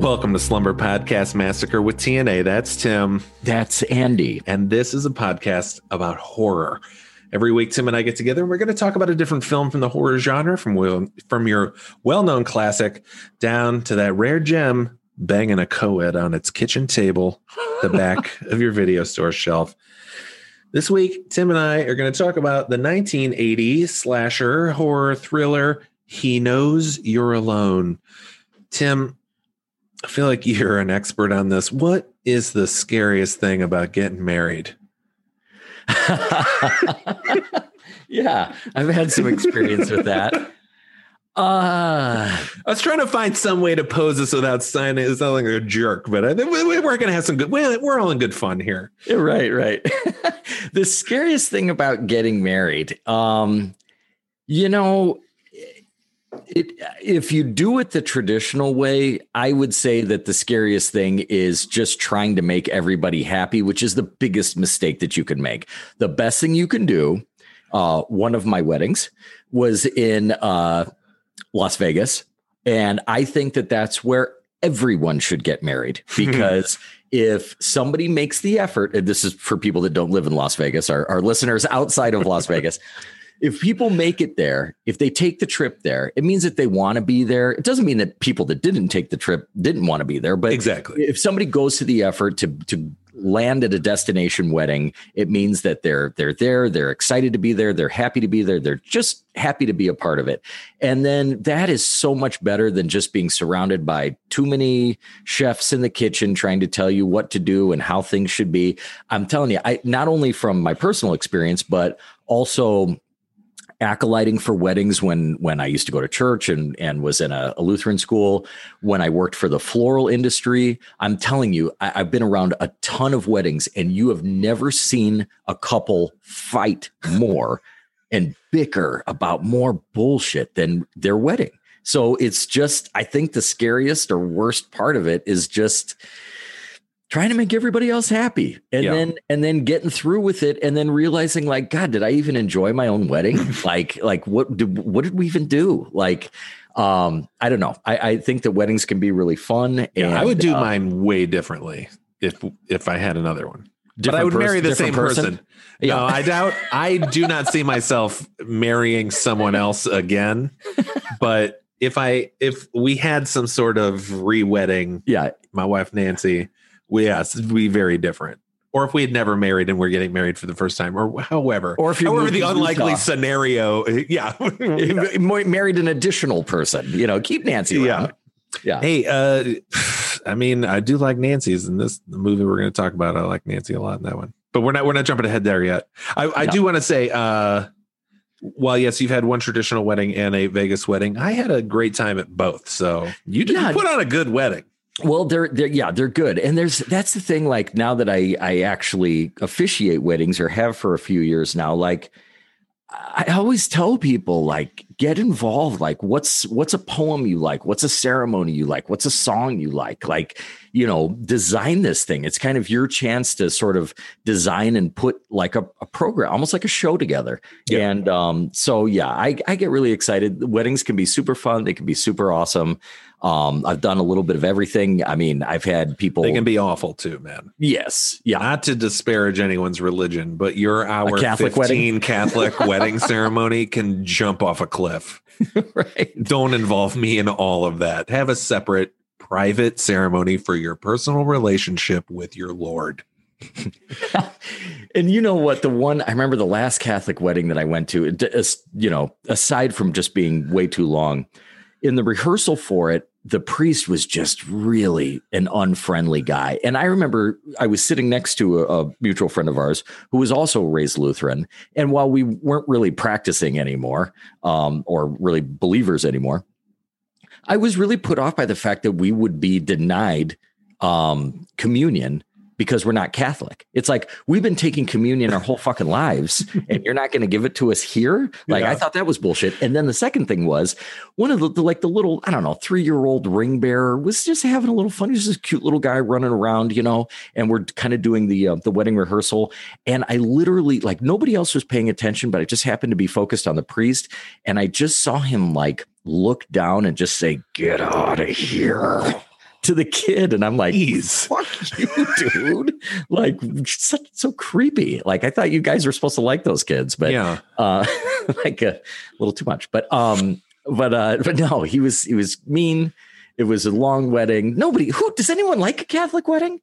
Welcome to Slumber Podcast Massacre with TNA. That's Tim. That's Andy. And this is a podcast about horror. Every week, Tim and I get together and we're going to talk about a different film from the horror genre, from, from your well known classic down to that rare gem banging a co ed on its kitchen table, the back of your video store shelf. This week, Tim and I are going to talk about the 1980 slasher horror thriller, He Knows You're Alone. Tim, I feel like you're an expert on this. What is the scariest thing about getting married? yeah, I've had some experience with that. Uh, I was trying to find some way to pose this without sounding sounding like a jerk, but I we- we're going to have some good. We're all in good fun here. right, right. the scariest thing about getting married, um, you know, it, if you do it the traditional way, I would say that the scariest thing is just trying to make everybody happy, which is the biggest mistake that you can make. The best thing you can do, uh, one of my weddings was in uh, Las Vegas. And I think that that's where everyone should get married because if somebody makes the effort, and this is for people that don't live in Las Vegas, our, our listeners outside of Las Vegas, if people make it there, if they take the trip there, it means that they want to be there. It doesn't mean that people that didn't take the trip didn't want to be there, but Exactly. if somebody goes to the effort to to land at a destination wedding, it means that they're they're there, they're excited to be there, they're happy to be there, they're just happy to be a part of it. And then that is so much better than just being surrounded by too many chefs in the kitchen trying to tell you what to do and how things should be. I'm telling you, I not only from my personal experience, but also acolyting for weddings when when I used to go to church and and was in a, a Lutheran school when I worked for the floral industry. I'm telling you, I, I've been around a ton of weddings, and you have never seen a couple fight more and bicker about more bullshit than their wedding. So it's just, I think the scariest or worst part of it is just trying to make everybody else happy and Yeah. then and then getting through with it and then realizing like god did i even enjoy my own wedding like like what did what did we even do like um i don't know i i think that weddings can be really fun Yeah, I would do uh, mine way differently if if I had another one. But I would marry the same person. Yeah. No, I doubt. I do not see myself marrying someone else again. But if I if we had some sort of re-wedding, yeah my wife Nancy, yes, it'd be very different. Or if we had never married and we're getting married for the first time, or however, Or if you however the unlikely Utah. scenario, yeah, Mar- married an additional person you know keep nancy around. yeah Hey, uh, I mean, I do like Nancy's in this the movie we're going to talk about. I like Nancy a lot in that one, but we're not we're not jumping ahead there yet. I, I No. do want to say, uh, while yes, you've had one traditional wedding and a Vegas wedding, I had a great time at both. So you did Yeah. you put on a good wedding. Well, they're they're yeah, they're good. And there's that's the thing, like now that I I actually officiate weddings or have for a few years now, like I always tell people like get involved. Like what's what's a poem you like? What's a ceremony you like? What's a song you like? Like, you know, design this thing. It's kind of your chance to sort of design and put like a, a program, almost like a show together. Yeah. And um, so yeah, I, I get really excited. Weddings can be super fun, they can be super awesome. Um, I've done a little bit of everything. I mean, I've had people They can be awful too, man. yes, yeah. Not to disparage anyone's religion, but your our Catholic 15 Catholic wedding ceremony can jump off a cliff. right. Don't involve me in all of that. Have a separate private ceremony for your personal relationship with your Lord. and you know what? The one I remember the last Catholic wedding that I went to, you know, aside from just being way too long, in the rehearsal for it, the priest was just really an unfriendly guy. And I remember I was sitting next to a, a mutual friend of ours who was also raised Lutheran. And while we weren't really practicing anymore, um, or really believers anymore, I was really put off by the fact that we would be denied um, communion because we're not Catholic. It's like we've been taking communion our whole fucking lives and you're not going to give it to us here. Like Yeah. I thought that was bullshit. And then the second thing was one of the, the like the little, I don't know, three year old ring bearer was just having a little fun. He was this cute little guy running around, you know, and we're kind of doing the, uh, the wedding rehearsal. And I literally like nobody else was paying attention, but I just happened to be focused on the priest. And I just saw him like look down and just say, get out of here to the kid. And I'm like, Jeez. fuck you, dude. like such so creepy. Like I thought you guys were supposed to like those kids, but yeah. uh like a little too much. But um, but uh, but no, he was he was mean. It was a long wedding. Nobody who does anyone like a Catholic wedding?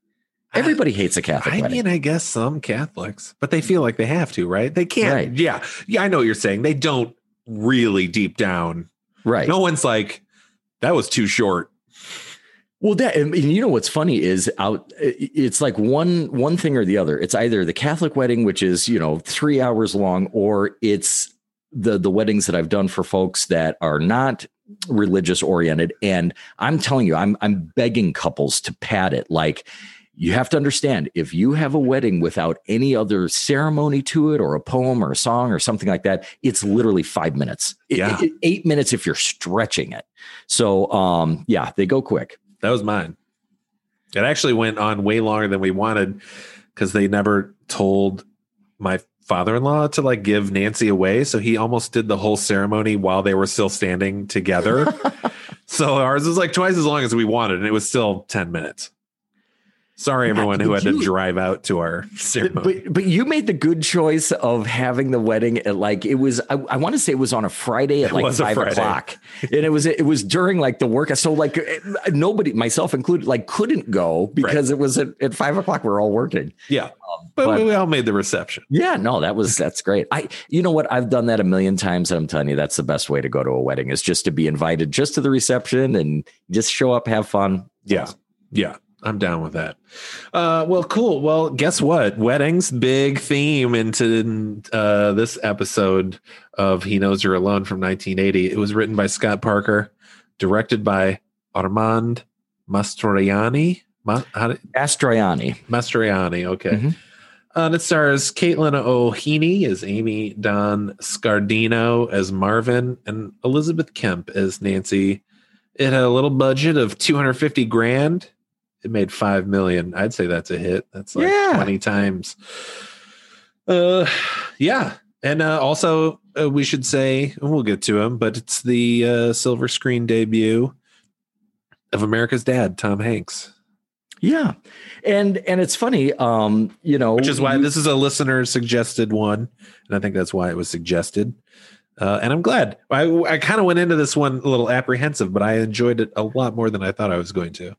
Everybody hates a Catholic I wedding. mean, I guess some Catholics, but they feel like they have to, right? They can't. Right. Yeah. Yeah. I know what you're saying. They don't really deep down. right. No one's like, that was too short. Well, that and you know what's funny is out. It's like one one thing or the other. It's either the Catholic wedding, which is you know three hours long, or it's the the weddings that I've done for folks that are not religious oriented. And I'm telling you, I'm I'm begging couples to pad it. Like you have to understand, if you have a wedding without any other ceremony to it, or a poem, or a song, or something like that, it's literally five minutes. It- Yeah. it- eight minutes if you're stretching it. So, um, yeah, they go quick. That was mine. It actually went on way longer than we wanted because they never told my father-in-law to like give Nancy away. So he almost did the whole ceremony while they were still standing together. so ours was like twice as long as we wanted, and it was still 10 minutes. Sorry, everyone who had to drive out to our ceremony. But but you made the good choice of having the wedding at like it was. I, I want to say it was on a Friday at like five o'clock, and it was it was during like the work. So like eh, nobody, myself included, like couldn't go because it was at, at five o'clock. We are all working. yeah. But, but- we all made the reception. Yeah, no, that was that's great. I you know what I've done that a million times, and I'm telling you that's the best way to go to a wedding is just to be invited just to the reception and just show up, have fun. Yeah. Yeah. I'm down with that. Uh, well, cool. Well, guess what? Weddings, big theme into uh, this episode of He Knows You're Alone from 1980. It was written by Scott Parker, directed by Armand Mastroianni. Ma- how did, Astroianni. Mastroianni, okay. Mhm. Uh, and it stars Caitlin O'Heaney as Amy, Don Scardino as Marvin, and Elizabeth Kemp as Nancy. It had a little budget of 250 grand. It made 5 million. I'd say that's a hit. That's like Yeah. 20 times. Uh, yeah. And uh, also, uh, we should say, and we'll get to him, but it's the uh, silver screen debut of America's Dad, Tom Hanks. Yeah, and and it's funny, um, you know, which is why this is a listener suggested one, and I think that's why it was suggested. Uh, and I'm glad. I I kind of went into this one a little apprehensive, but I enjoyed it a lot more than I thought I was going to.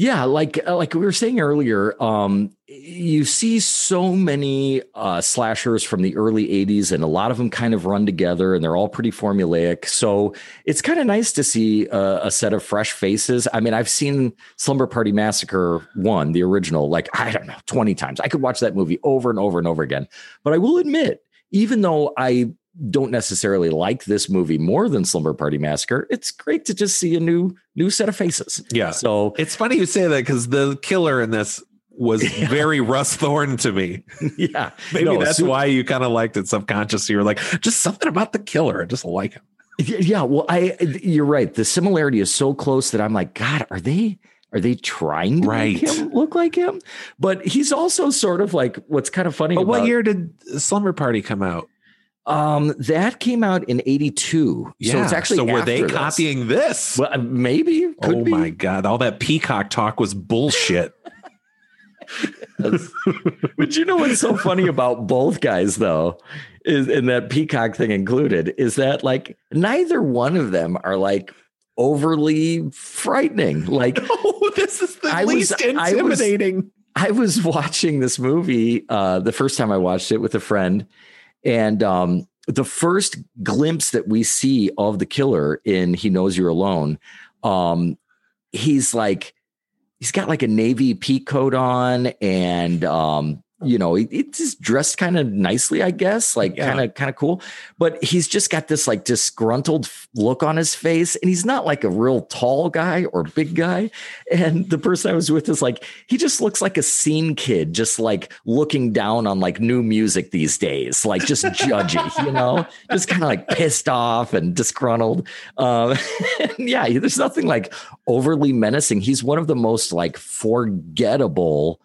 Yeah, like uh, like we were saying earlier, um, you see so many uh, slashers from the early '80s, and a lot of them kind of run together, and they're all pretty formulaic. So it's kind of nice to see a, a set of fresh faces. I mean, I've seen Slumber Party Massacre one, the original, like I don't know, twenty times. I could watch that movie over and over and over again. But I will admit, even though I don't necessarily like this movie more than Slumber Party Massacre, it's great to just see a new new set of faces. Yeah. So It's funny you say that because the killer in this was very Russ Thorn to me. yeah, Maybe No, that's why you kind of liked it subconsciously. You're like, just something about the killer. I just like him. Yeah, well, I you're right. The similarity is so close that I'm like, God, are they are they trying to Right. make him look like him? But he's also sort of like what's kind of funny. But what year did Slumber Party come out? Um, that came out in '82. so it's actually so were they this. copying this? Well, uh, maybe. Could oh be. my god! All that peacock talk was bullshit. But you know what's so funny about both guys, though, is and that Peacock thing included, is that like neither one of them are like overly frightening. Like oh, this is the I was- least I was- intimidating. I was watching this movie uh, the first time I watched it with a friend, and um, the first glimpse that we see of the killer in "He Knows You're Alone," um, he's like, he's got like a navy peak coat on, and um, you know, he, he's dressed kind of nicely, I guess, like Yeah. kind of kind of cool. But he's just got this like disgruntled look on his face, and he's not like a real tall guy or big guy. And the person I was with is like, he just looks like a scene kid, just like looking down on like new music these days, like just judgy, you know, just kind of like pissed off and disgruntled. Um, yeah, there's nothing like overly menacing. He's one of the most like forgettable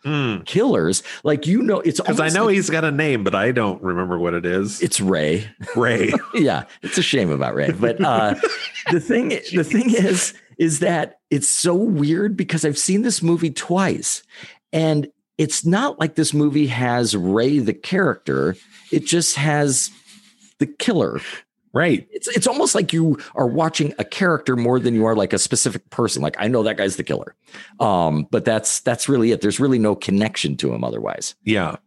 killers. Like you know, it's Because I know like- he's got a name, but I don't remember what it is. it's Ray. Ray. yeah, it's a shame about Ray. But uh, the thing, the thing is, is that it's so weird because I've seen this movie twice, and it's not like this movie has Ray the character. It just has the killer. Right. It's it's almost like you are watching a character more than you are like a specific person. Like I know that guy's the killer, um, but that's that's really it. There's really no connection to him otherwise. Yeah.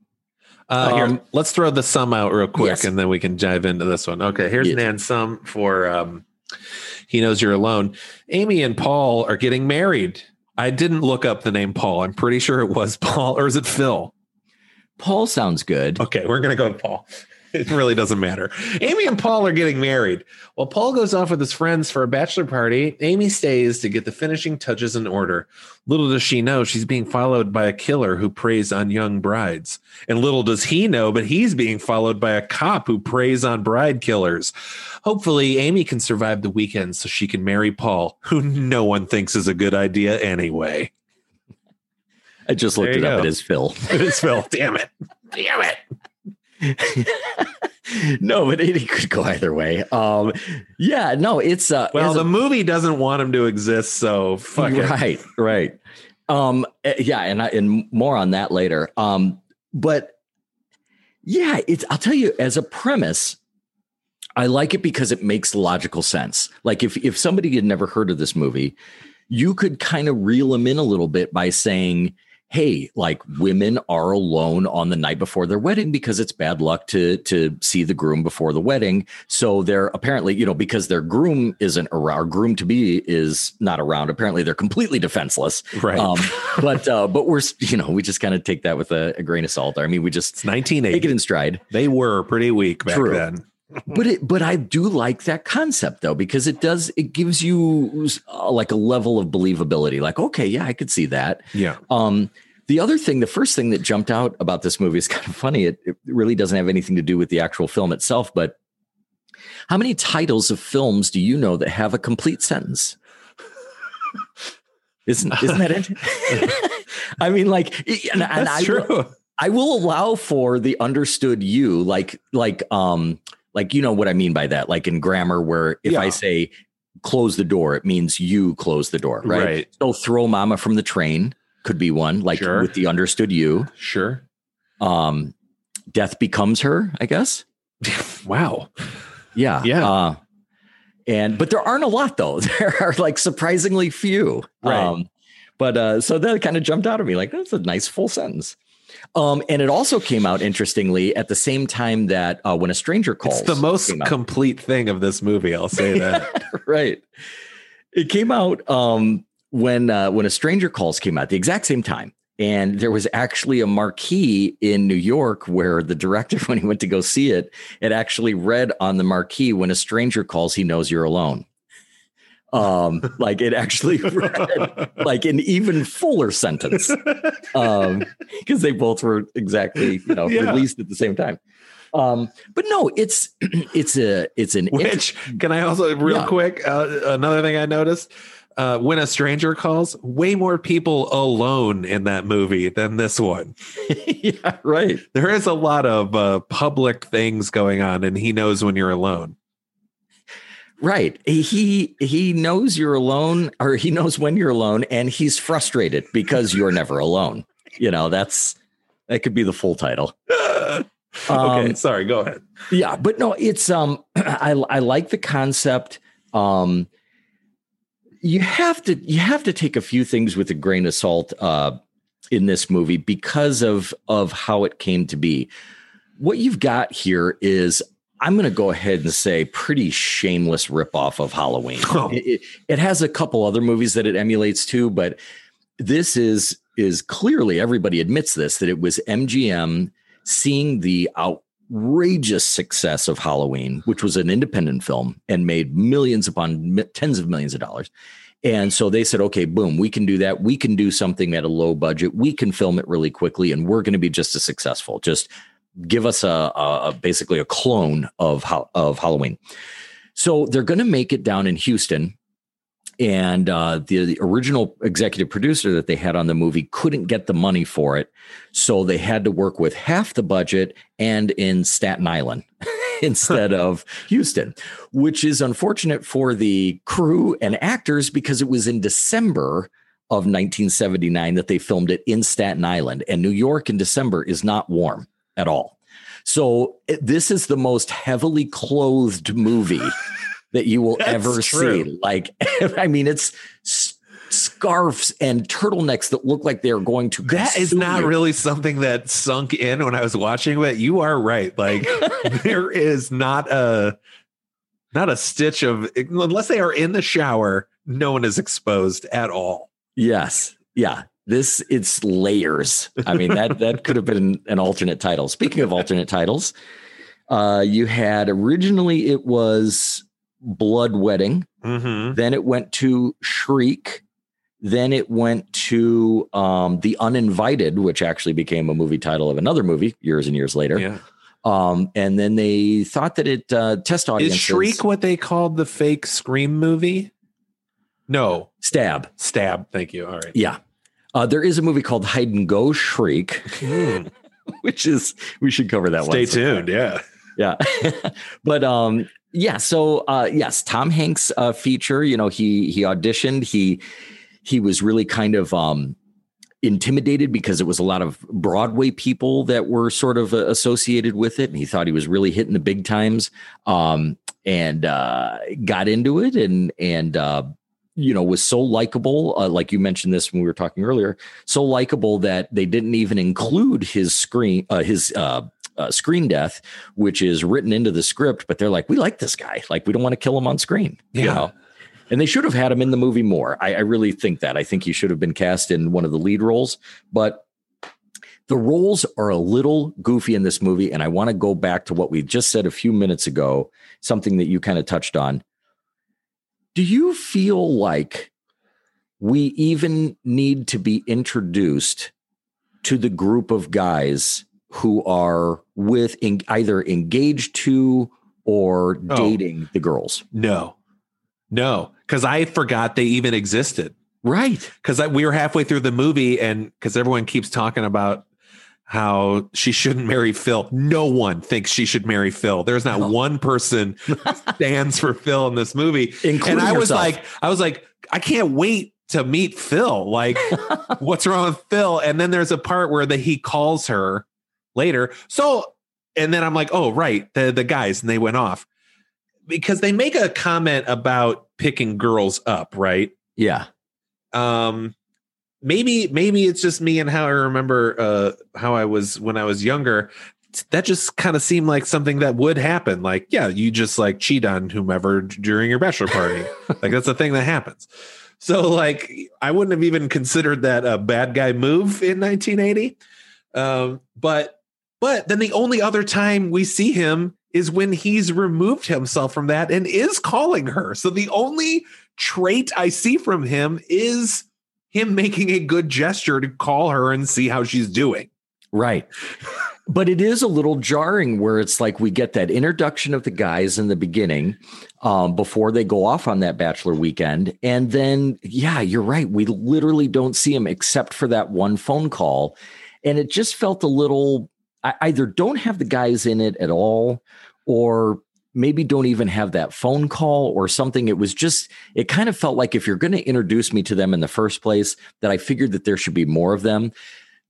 Uh, here, Um, let's throw the sum out real quick Yes. and then we can dive into this one. Okay, here's Yes. Nan's sum for um, He Knows You're Alone. Amy and Paul are getting married. I didn't look up the name Paul. I'm pretty sure it was Paul, or is it Phil? Paul sounds good. Okay, we're going to go with Paul. It really doesn't matter. Amy and Paul are getting married. While Paul goes off with his friends for a bachelor party, Amy stays to get the finishing touches in order. Little does she know she's being followed by a killer who preys on young brides. And little does he know, but he's being followed by a cop who preys on bride killers. Hopefully, Amy can survive the weekend so she can marry Paul, who no one thinks is a good idea anyway. I just looked it you up. It is Phil. It is Phil. Damn it. Damn it. no, but it, it could go either way. Um, yeah, no, it's uh, Well, as a- the movie doesn't want him to exist, so fuck it. right, right. Um, eh, yeah, and I, and more on that later. Um, but yeah, it's. I'll tell you, as a premise, I like it because it makes logical sense. Like if if somebody had never heard of this movie, you could kind of reel them in a little bit by saying, "Hey, like women are alone on the night before their wedding because it's bad luck to to see the groom before the wedding. So they're apparently, you know, because their groom isn't around, or groom to be is not around. Apparently, they're completely defenseless. Right. Um, but uh, but we're you know we just kind of take that with a, a grain of salt. I mean, we just It's take it in stride They were pretty weak back True. then. But it but i do like that concept though because it does it gives you uh, like a level of believability. Like okay yeah i could see that. Yeah. um the other thing the first thing that jumped out about this movie is kind of funny. It, it really doesn't have anything to do with the actual film itself but how many titles of films do you know that have a complete sentence? Isn't isn't that it i mean like and, and That's I, true. I will allow for the understood you, like like um like you know what I mean by that, like in grammar, where if I say close the door, it means you close the door, right? Right. So throw mama from the train could be one, like Sure. with the understood you. Sure. Um, death becomes her, I guess. Wow. Yeah, Yeah. Uh, and but there aren't a lot though. There are like surprisingly few. Right. Um, but uh, so that kind of jumped out at me like that's a nice full sentence. Um, and it also came out interestingly at the same time that uh, when a stranger calls, It's the most complete thing of this movie. I'll say that. right. It came out um, when uh, when a stranger calls came out the exact same time, and there was actually a marquee in New York where the director, when he went to go see it, it actually read on the marquee, "When a stranger calls, he knows you're alone." Um, like it actually read like an even fuller sentence, um, because they both were exactly you know Yeah. released at the same time. Um, but no, it's it's a it's an Which can I also real Yeah. quick? Uh, another thing I noticed. Uh, when a stranger calls, way more people alone in that movie than this one. yeah, right. There is a lot of uh, public things going on, and he knows when you're alone. Right. He he knows you're alone or he knows when you're alone and he's frustrated because you're never alone. You know, that's that could be the full title. okay, Um, sorry. Go ahead. Yeah, but no, it's um I I like the concept. Um you have to you have to take a few things with a grain of salt uh in this movie because of of how it came to be. What you've got here is I'm going to go ahead and say pretty shameless ripoff of Halloween. Oh. It, it, it has a couple other movies that it emulates too, but this is is clearly everybody admits this that it was MGM seeing the outrageous success of Halloween, which was an independent film and made millions upon tens of millions of dollars. And so they said, okay, boom, we can do that. We can do something at a low budget. We can film it really quickly, and we're going to be just as successful. Just give us a, a basically a clone of of Halloween. So they're going to make it down in Houston and uh, the, the, original executive producer that they had on the movie couldn't get the money for it so they had to work with half the budget and in staten island instead of houston which is unfortunate for the crew and actors because it was in december of 1979 that they filmed it in staten island and new york in december is not warm at all so this is the most heavily clothed movie that you will ever true. see. Like, I mean, it's scarves and turtlenecks that look like they're going to. That is not you. really something that sunk in when I was watching it. You are right. Like, there is not a not a stitch of unless they are in the shower. No one is exposed at all. Yes. Yeah. This it's layers. I mean that that could have been an alternate title. Speaking of alternate titles, uh, you had originally it was Blood Wedding. Mm-hmm. Then it went to Shriek. Then it went to um, The Uninvited, which actually became a movie title of another movie years and years later. Yeah. Um, and then they thought that it uh, test audience is Shriek what they called the fake Scream movie. No, Stab. Stab. Thank you. All right. Yeah. Uh, there is a movie called Hide and Go Shriek, mm. which is we should cover that Stay one. Stay tuned. Yeah. Yeah. but um yeah, so uh, yes, Tom Hanks uh, feature. You know, he he auditioned. He he was really kind of um, intimidated because it was a lot of Broadway people that were sort of uh, associated with it, and he thought he was really hitting the big times. Um, and uh, got into it, and and uh, you know was so likable. Uh, like you mentioned this when we were talking earlier, so likable that they didn't even include his screen, uh, his uh, uh, screen death, which is written into the script, but they're like, we like this guy. Like, we don't want to kill him on screen. Yeah. You know? And they should have had him in the movie more. I, I really think that. I think he should have been cast in one of the lead roles, but the roles are a little goofy in this movie. And I want to go back to what we just said a few minutes ago, something that you kind of touched on. Do you feel like we even need to be introduced to the group of guys who are with in, either engaged to or oh. dating the girls. No, no, because I forgot they even existed. Right. Because we were halfway through the movie, and because everyone keeps talking about how she shouldn't marry Phil. No one thinks she should marry Phil. There's not one person stands for Phil in this movie. Including and I yourself. was like, I was like, I can't wait to meet Phil. Like, what's wrong with Phil? And then there's a part where the, he calls her later. So, and then I'm like, oh, right, the the guys, and they went off because they make a comment about picking girls up, right? Yeah. Um, maybe maybe it's just me and how I remember uh how I was when I was younger. That just kind of seemed like something that would happen. Like, yeah, you just like cheat on whomever during your bachelor party. like that's a thing that happens. So like I wouldn't have even considered that a bad guy move in 1980. Um, but but then the only other time we see him is when he's removed himself from that and is calling her. So the only trait I see from him is him making a good gesture to call her and see how she's doing. Right. but it is a little jarring where it's like we get that introduction of the guys in the beginning um, before they go off on that bachelor weekend. And then, yeah, you're right. We literally don't see him except for that one phone call. And it just felt a little I either don't have the guys in it at all or maybe don't even have that phone call or something. It was just, it kind of felt like if you're going to introduce me to them in the first place, that I figured that there should be more of them.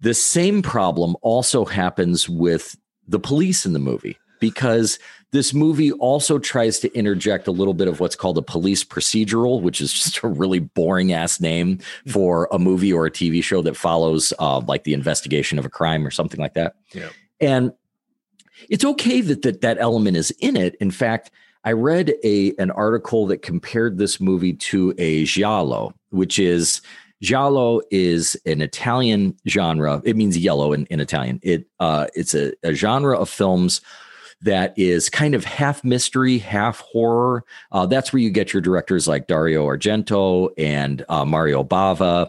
The same problem also happens with the police in the movie because this movie also tries to interject a little bit of what's called a police procedural, which is just a really boring ass name for a movie or a TV show that follows uh, like the investigation of a crime or something like that. Yeah. And it's okay that, that that element is in it. In fact, I read a an article that compared this movie to a giallo, which is Giallo is an Italian genre. It means yellow in, in Italian. It uh, it's a, a genre of films that is kind of half mystery, half horror. Uh, that's where you get your directors like Dario Argento and uh, Mario Bava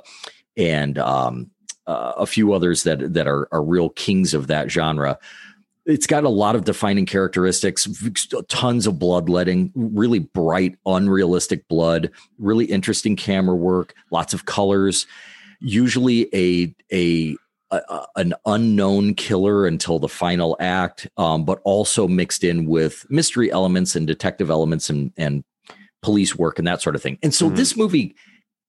and um, uh, a few others that that are, are real kings of that genre. It's got a lot of defining characteristics, tons of bloodletting, really bright, unrealistic blood, really interesting camera work, lots of colors. Usually a a a, an unknown killer until the final act, um, but also mixed in with mystery elements and detective elements and and police work and that sort of thing. And so mm-hmm. this movie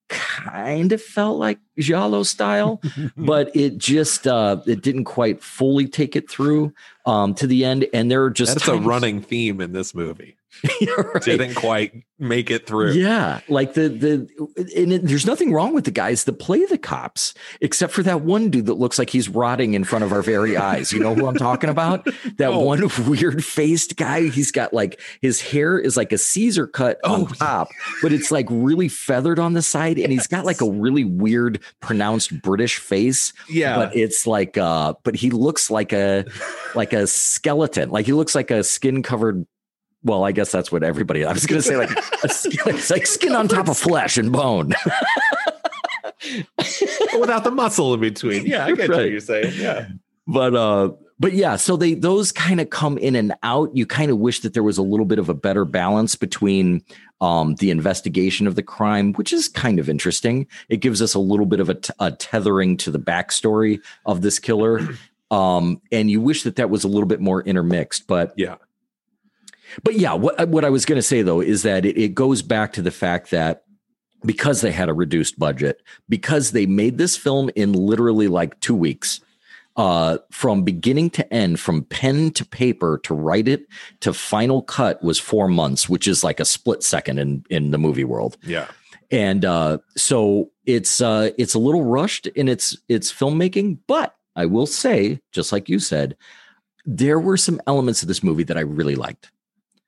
kind of felt like Giallo style, but it just uh, it didn't quite fully take it through um, to the end. And there are just that's times- a running theme in this movie. right. Didn't quite make it through. Yeah, like the the and it, there's nothing wrong with the guys that play the cops, except for that one dude that looks like he's rotting in front of our very eyes. You know who I'm talking about? That oh. one weird faced guy. He's got like his hair is like a Caesar cut oh, on top, but it's like really feathered on the side, and he's got like a really weird pronounced British face. Yeah, but it's like uh, but he looks like a like a skeleton. Like he looks like a skin covered well, I guess that's what everybody. I was going to say like skin, it's like skin on top of flesh and bone, without the muscle in between. Yeah, I get right. what you're saying. Yeah, but uh, but yeah, so they those kind of come in and out. You kind of wish that there was a little bit of a better balance between um, the investigation of the crime, which is kind of interesting. It gives us a little bit of a, t- a tethering to the backstory of this killer. Um, and you wish that that was a little bit more intermixed, but yeah but yeah, what what I was going to say though is that it, it goes back to the fact that because they had a reduced budget, because they made this film in literally like two weeks, uh, from beginning to end, from pen to paper to write it to final cut was four months, which is like a split second in in the movie world. Yeah, and uh, so it's uh, it's a little rushed in its its filmmaking, but I will say, just like you said, there were some elements of this movie that I really liked.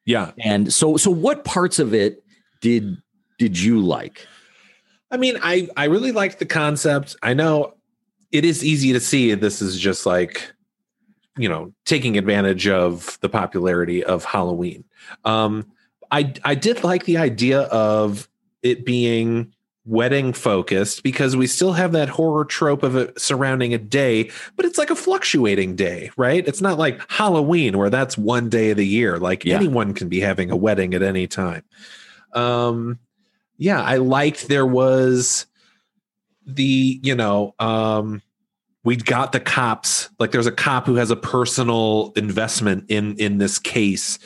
Yeah. And so so what parts of it did did you like? I mean, I I really liked the concept. I know it is easy to see this is just like you know, taking advantage of the popularity of Halloween. Um I I did like the idea of it being wedding focused because we still have that horror trope of it surrounding a day, but it's like a fluctuating day, right? It's not like Halloween where that's one day of the year. Like yeah. anyone can be having a wedding at any time. Um, yeah, I liked there was the, you know, um, we got the cops like there's a cop who has a personal investment in in this case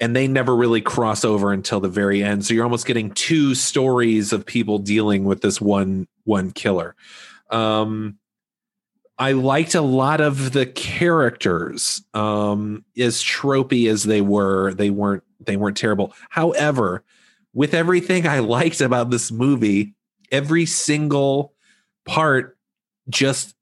and they never really cross over until the very end. So you're almost getting two stories of people dealing with this one one killer. Um i liked a lot of the characters um as tropey as they were they weren't they weren't terrible. However with everything i liked about this movie every single part just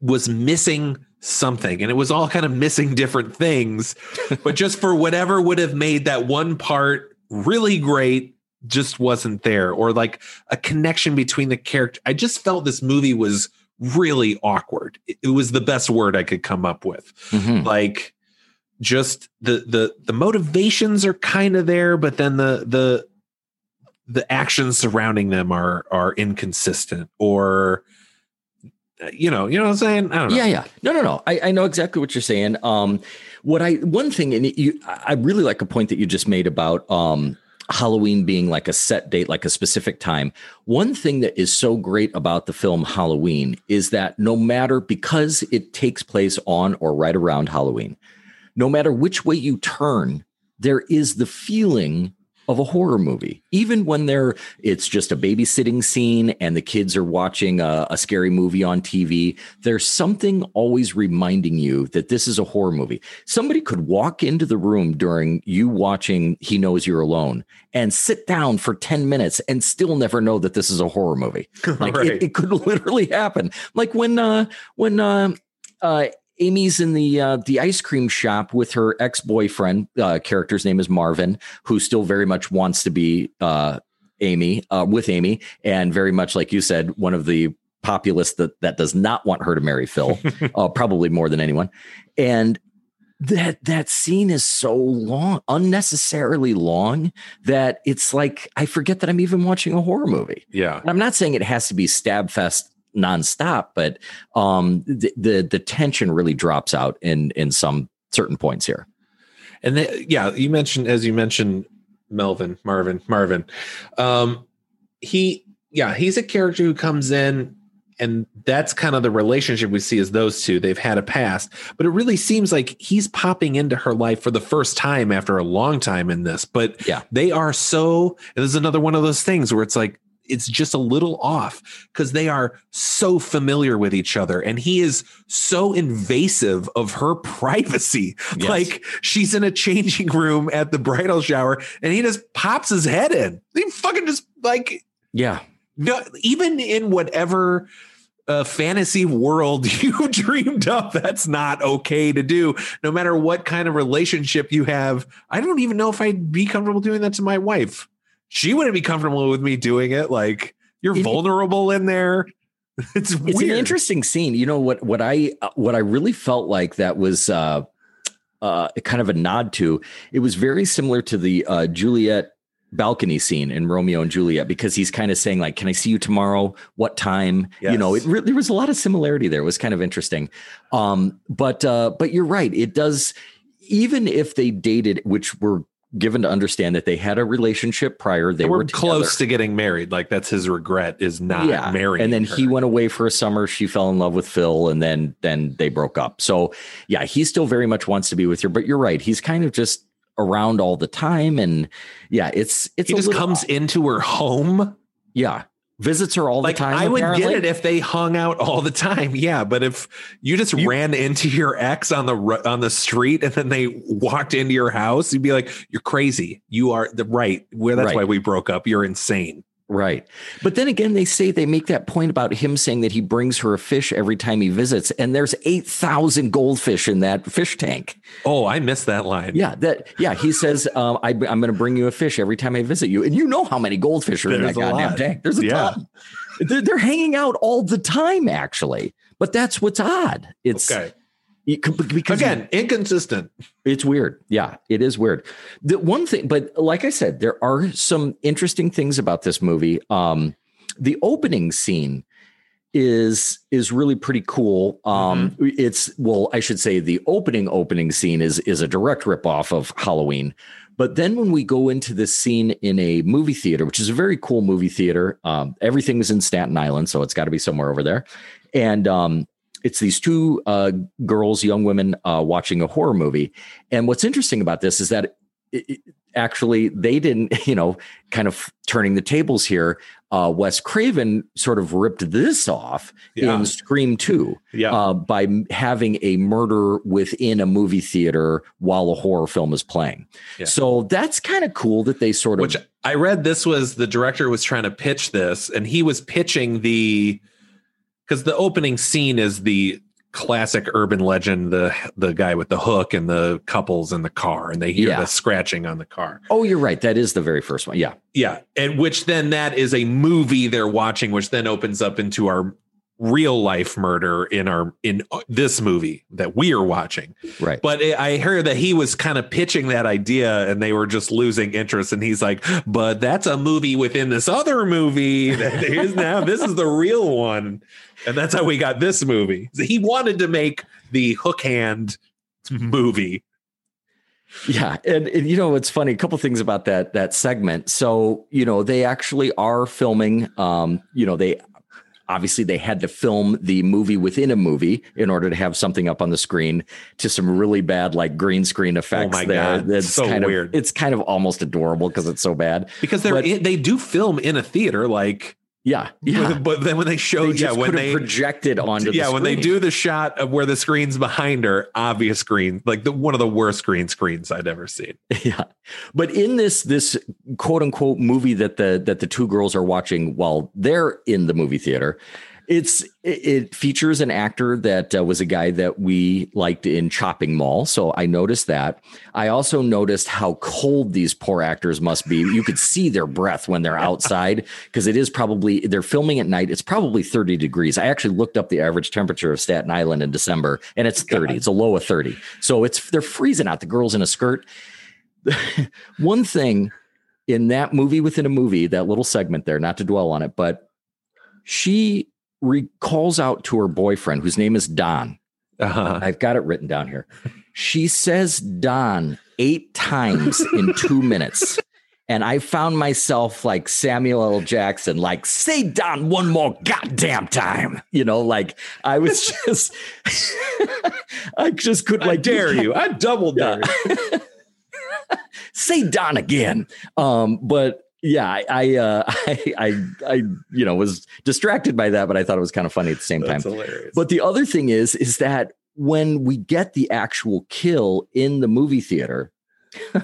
was missing something. And it was all kind of missing different things. But just for whatever would have made that one part really great just wasn't there. Or like a connection between the character i just felt this movie was really awkward. It, was the best word i could come up with. Mm-hmm. like just the the the motivations are kind of there but then the the the actions surrounding them are are inconsistent. Or you know, you know what I'm saying? I don't know. Yeah, yeah. No, no, no. I, I know exactly what you're saying. Um, what I one thing, and you, I really like a point that you just made about um Halloween being like a set date, like a specific time. One thing that is so great about the film Halloween is that no matter because it takes place on or right around Halloween, no matter which way you turn, there is the feeling of a horror movie. Even when they're it's just a babysitting scene and the kids are watching a, a, scary movie on tv there's something always reminding you that this is a horror movie. Somebody could walk into the room during you watching he knows you're alone and sit down for 10 minutes and still never know that this is a horror movie. Like right. it, it, could literally happen. Like when uh when uh uh Amy's in the uh, the ice cream shop with her ex boyfriend. Uh, character's name is Marvin, who still very much wants to be uh, Amy, uh, with Amy, and very much like you said, one of the populace that that does not want her to marry Phil, uh, probably more than anyone. And that that scene is so long, unnecessarily long, that it's like I forget that I'm even watching a horror movie. Yeah. And I'm not saying it has to be stab fest nonstop, but um, the, the the tension really drops out in in some certain points here. And then, yeah, you mentioned as you mentioned Melvin, Marvin, Marvin. Um, he, yeah, he's a character who comes in, and that's kind of the relationship we see as those two. They've had a past, but it really seems like he's popping into her life for the first time after a long time in this. But Yeah. they are so. And this is another one of those things where it's like it's just a little off because they are so familiar with each other and he is so invasive of her privacy Yes. like she's in a changing room at the bridal shower and he just pops his head in he fucking just like Yeah, no, even in whatever uh, fantasy world you dreamed up, that's not okay to do. No matter what kind of relationship you have, I don't even know if I'd be comfortable doing that to my wife. She wouldn't be comfortable with me doing it. Like you're vulnerable in there. It's, it's weird. an interesting scene. You know what? What I uh, what I really felt like that was uh, uh, kind of a nod to. It was very similar to the uh, Juliet balcony scene in Romeo and Juliet because he's kind of saying like, "Can I see you tomorrow? What time?" You know, it Yes. re- there was a lot of similarity there. It was kind of interesting. Um, but uh, but you're right. It does. Even if they dated, which we're given to understand that they had a relationship prior, they were we're close to getting married. Like that's his regret is not marrying. And then her. he went away for a summer. She fell in love with Phil, and then then they broke up. So yeah, he still very much wants to be with her. But you're right, he's kind of just around all the time, and yeah, it's it's he just comes odd. into her home. yeah visits her all like the time. I would apparently. get it if they hung out all the time, yeah. But if you just You- ran into your ex on the on the street and then they walked into your house, you'd be like, "You're crazy. You are the right. Well, that's Right. why we broke up. You're insane." Right. But then again, they say they make that point about him saying that he brings her a fish every time he visits, and there's 8,000 goldfish in that fish tank. Oh, I missed that line. Yeah. That, yeah. He says, um, I, I'm going to bring you a fish every time I visit you. And you know how many goldfish are in There's that a goddamn lot. tank. There's a Yeah. ton. They're, they're hanging out all the time, actually. But that's what's odd. It's Okay. Because Again, inconsistent. it's weird. Yeah, it is weird. The one thing, but like I said, there are some interesting things about this movie. Um, the opening scene is is really pretty cool. Um, it's well, I should say the opening opening scene is is a direct ripoff of Halloween. But then when we go into this scene in a movie theater, which is a very cool movie theater, um, everything is in Staten Island, so it's got to be somewhere over there. And um, it's these two uh, girls, young women, uh, watching a horror movie. And what's interesting about this is that it, it- actually they didn't, you know, kind of turning the tables here. Uh, Wes Craven sort of ripped this off Yeah. in Scream 2 Yeah. uh, by having a murder within a movie theater while a horror film is playing. Yeah. So that's kind of cool that they sort of Which I read this was the director was trying to pitch this, and he was pitching the because the opening scene is the classic urban legend, the the guy with the hook and the couples in the car, and they hear Yeah. the scratching on the car. Oh, you're right. That is the very first one. Yeah. Yeah, and which then that is a movie they're watching, which then opens up into our real life murder in our in uh, this movie that we are watching. Right. But I heard that he was kind of pitching that idea and they were just losing interest. And he's like, but that's a movie within this other movie that is now. This is the real one. And that's how we got this movie. He wanted to make the hook hand movie. Yeah, and, and you know it's funny. A couple things about that that segment. So you know they actually are filming. Um, you know they obviously they had to film the movie within a movie in order to have something up on the screen to some really bad like green screen oh effects. Oh my there. God, That's so kind weird. Of, it's kind of almost adorable because it's so bad. Because they're But- in, they do film in a theater, like Yeah, yeah. but then when they show They yeah, when they projected onto the yeah, when they do the shot of where the screen's behind her, obvious screen, like the one of the worst green screens I'd ever seen. yeah but in this this quote unquote movie that the that the two girls are watching while they're in the movie theater it's it, it features an actor that uh, was a guy that we liked in Chopping Mall, so I noticed that. I also noticed how cold these poor actors must be. You could see their breath when they're outside because it is probably they're filming at night. It's probably 30 degrees. I actually looked up the average temperature of Staten Island in December, and it's 30. God. It's a low of 30. So it's they're freezing out. The girls in a skirt. One thing in that movie within a movie, that little segment there, not to dwell on it, but she re- calls out to her boyfriend, whose name is Don. Uh-huh. I've got it written down here. She says Don eight times in two minutes. And I found myself like Samuel L. Jackson, like, say Don one more goddamn time. You know, like I was just, I just couldn't. like dare you. I double dare. say Don again. Um, but yeah, I, I, uh, I, I, I, you know, was distracted by that, but I thought it was kind of funny at the same That's time. Hilarious. But the other thing is, is that when we get the actual kill in the movie theater,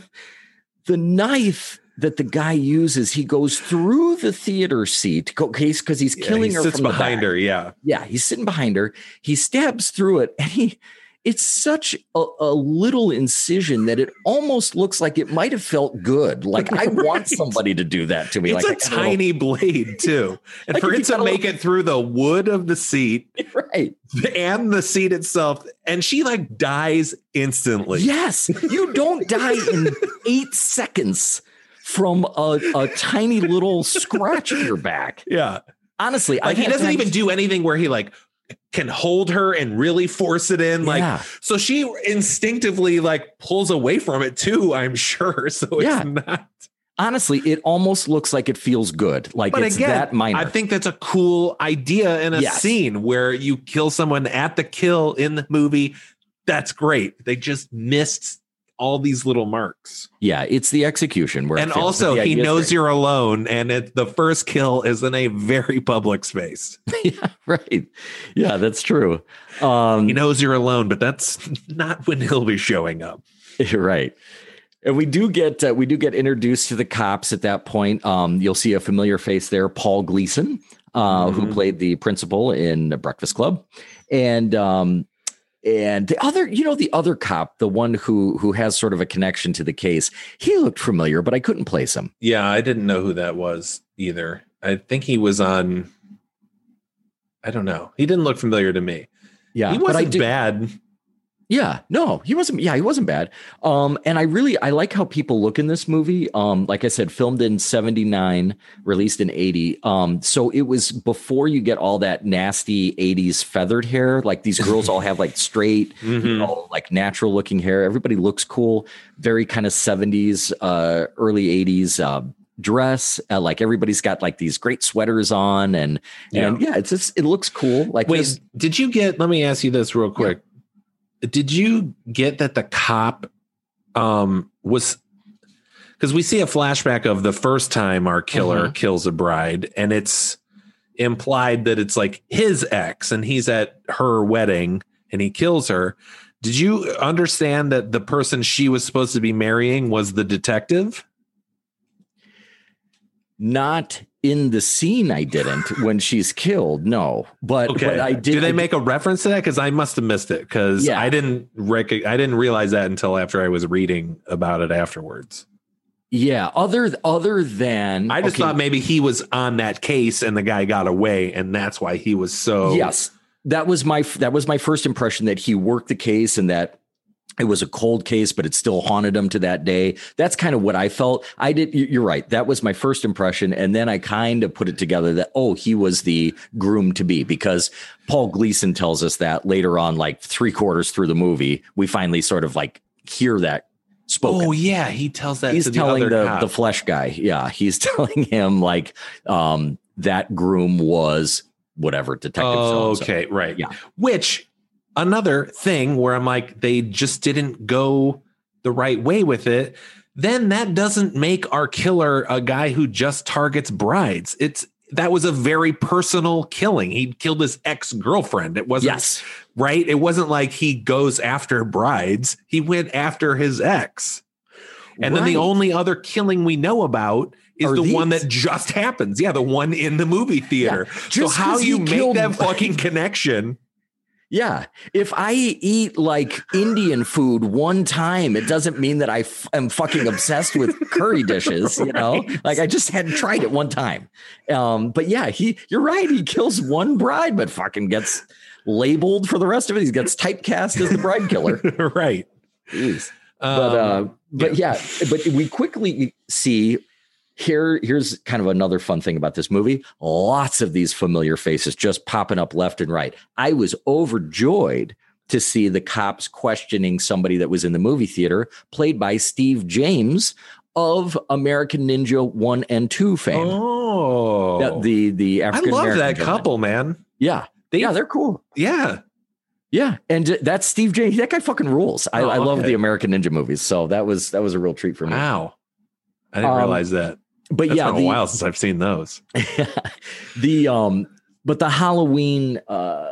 the knife that the guy uses, he goes through the theater seat case because he's killing yeah, he her from behind her. Yeah, yeah, he's sitting behind her. He stabs through it, and he it's such a, a, little incision that it almost looks like it might have felt good. Like I want somebody to do that to me. It's like a tiny little... blade too, and like for it to make little... it through the wood of the seat, right, and the seat itself, and she like dies instantly. Yes, you don't die in eight seconds from a, a tiny little scratch in your back. Yeah. Honestly, like he doesn't even do anything where he like can hold her and really force it in. Like, yeah. so she instinctively like pulls away from it too, I'm sure. So it's yeah. not. Honestly, it almost looks like it feels good. Like but it's again, that minor. I think that's a cool idea in a yes. scene where you kill someone at the kill in the movie. That's great. They just missed all these little marks. Yeah, it's the execution where and also he knows you're alone, and it, the first kill is in a very public space. yeah, right. Yeah, that's true. Um, he knows you're alone, but that's not when he'll be showing up. Right. And we do get uh, we do get introduced to the cops at that point. Um, you'll see a familiar face there, Paul Gleason, uh, mm-hmm. who played the principal in Breakfast Club, and um, and the other you know the other cop the one who who has sort of a connection to the case he looked familiar but i couldn't place him. Yeah i didn't know who that was either. I think he was on i don't know. He didn't look familiar to me. Yeah he wasn't bad yeah, no, he wasn't. Yeah, he wasn't bad. Um, and I really I like how people look in this movie. Um, like I said, filmed in '79, released in '80. Um, so it was before you get all that nasty '80s feathered hair. Like these girls all have like straight, mm-hmm. you know, like natural looking hair. Everybody looks cool. Very kind of '70s, uh, early '80s. Uh, dress uh, like everybody's got like these great sweaters on and yeah. and yeah it's just it looks cool like wait did you get let me ask you this real quick did you get that the cop um was because we see a flashback of the first time our killer uh-huh. kills a bride and it's implied that it's like his ex and he's at her wedding and he kills her did you understand that the person she was supposed to be marrying was the detective not in the scene I didn't when she's killed. No, but, okay. But I did. Do they make a reference to that? Because I must have missed it. Because yeah. I didn't rec- I didn't realize that until after I was reading about it afterwards. Yeah. Other other than I just okay. thought maybe he was on that case and the guy got away, and that's why he was so. Yes, that was my that was my first impression that he worked the case and that it was a cold case, but it still haunted him to that day. That's kind of what I felt. I did. You're right. That was my first impression. And then I kind of put it together that, oh, he was the groom to be because Paul Gleason tells us that later on, like three quarters through the movie, we finally sort of like hear that spoken. Oh yeah. He tells that he's the telling the, the flesh guy. Yeah. He's telling him like, um, that groom was whatever detective. Oh, okay. Right. Yeah. Which another thing where I'm like, they just didn't go the right way with it, then that doesn't make our killer a guy who just targets brides. It's that was a very personal killing. He killed his ex girlfriend. It wasn't yes. right. It wasn't like he goes after brides. He went after his ex. And right. then the only other killing we know about is are the one that just happens. Yeah, the one in the movie theater. so just how you make killed- that fucking connection? Yeah. If I eat like Indian food one time, it doesn't mean that I f- am fucking obsessed with curry dishes, you know? Right. Like I just hadn't tried it one time. Um, but yeah, he you're right. He kills one bride, but fucking gets labeled for the rest of it. He gets typecast as the bride killer. right. Jeez. Um, But uh, but yeah. but we quickly see here. Here's kind of another fun thing about this movie. Lots of these familiar faces just popping up left and right. I was overjoyed to see the cops questioning somebody that was in the movie theater, played by Steve James of American Ninja One and Two fame. oh, The the African I love that gentleman. couple, man. Yeah, They, yeah, they're cool. yeah. Yeah, and uh, that's Steve James. That guy fucking rules. I, Oh, I love okay. the American Ninja movies, so that was that was a real treat for me. Wow. I didn't Um, realize that. But That's yeah, been a the, while since I've seen those. the um but the halloween uh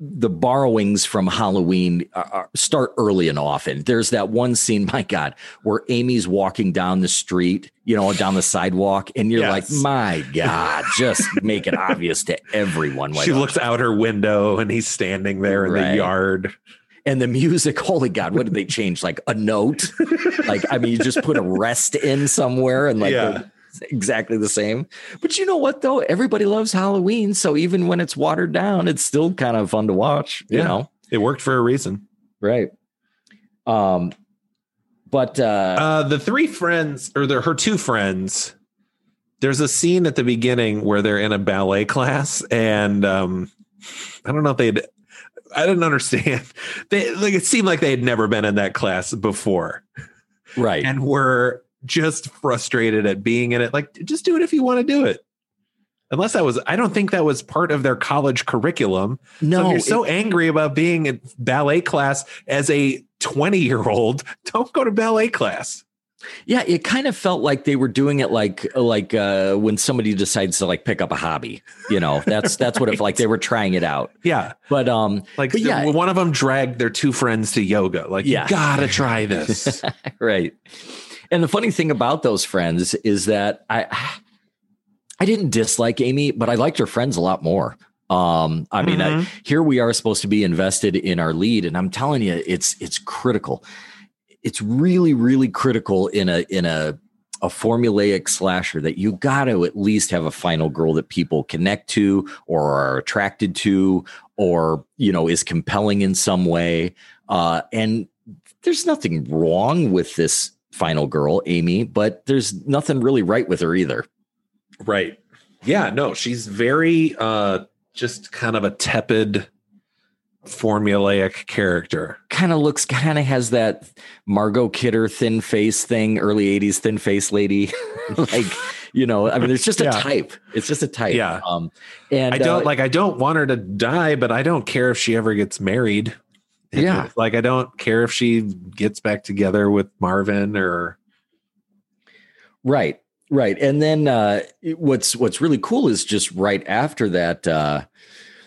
the borrowings from halloween are, are- start early and often there's that one scene my god where amy's walking down the street you know down the sidewalk and you're Yes. like my god just make it obvious to everyone she looks out her window and he's standing there in Right. the yard. And the music holy god what did they change like a note like i mean you just put a rest in somewhere and like Yeah. exactly the same but you know what though everybody loves halloween so even when it's watered down it's still kind of fun to watch you Yeah. know It worked for a reason. right um but uh Uh, the three friends, or the, her two friends, there's a scene at the beginning where they're in a ballet class, and um, I don't know if they'd. I didn't understand. They like it seemed like they had never been in that class before, right and were just frustrated at being in it. Like, just do it if you want to do it. Unless that was, I don't think that was part of their college curriculum. so no if you're it- so angry about being in ballet class as a 20 year old, don't go to ballet class. Yeah it kind of felt like they were doing it like like uh when somebody decides to like pick up a hobby you know that's that's what it felt like they were trying it out Yeah. but um Like But yeah. one of them dragged their two friends to yoga. Like, Yeah. you gotta try this. right. And the funny thing about those friends is that I I didn't dislike Amy, but I liked her friends a lot more. Um, I mean, I, Mhm. here we are supposed to be invested in our lead, and I'm telling you, it's it's critical. It's really, really critical in a in a a formulaic slasher that you got to at least have a final girl that people connect to or are attracted to or you know is compelling in some way uh and there's nothing wrong with this final girl amy but there's nothing really right with her either right. Yeah, no, she's very uh just kind of a tepid formulaic character. kind of looks kind of has that margot kidder thin face thing early 80s thin face lady like you know i mean it's just a Yeah. type it's just a type Yeah. um and I don't uh, like I don't want her to die, but I don't care if she ever gets married. Yeah. Like I don't care if she gets back together with Marvin or Right, right. And then uh, what's what's really cool is just right after that uh,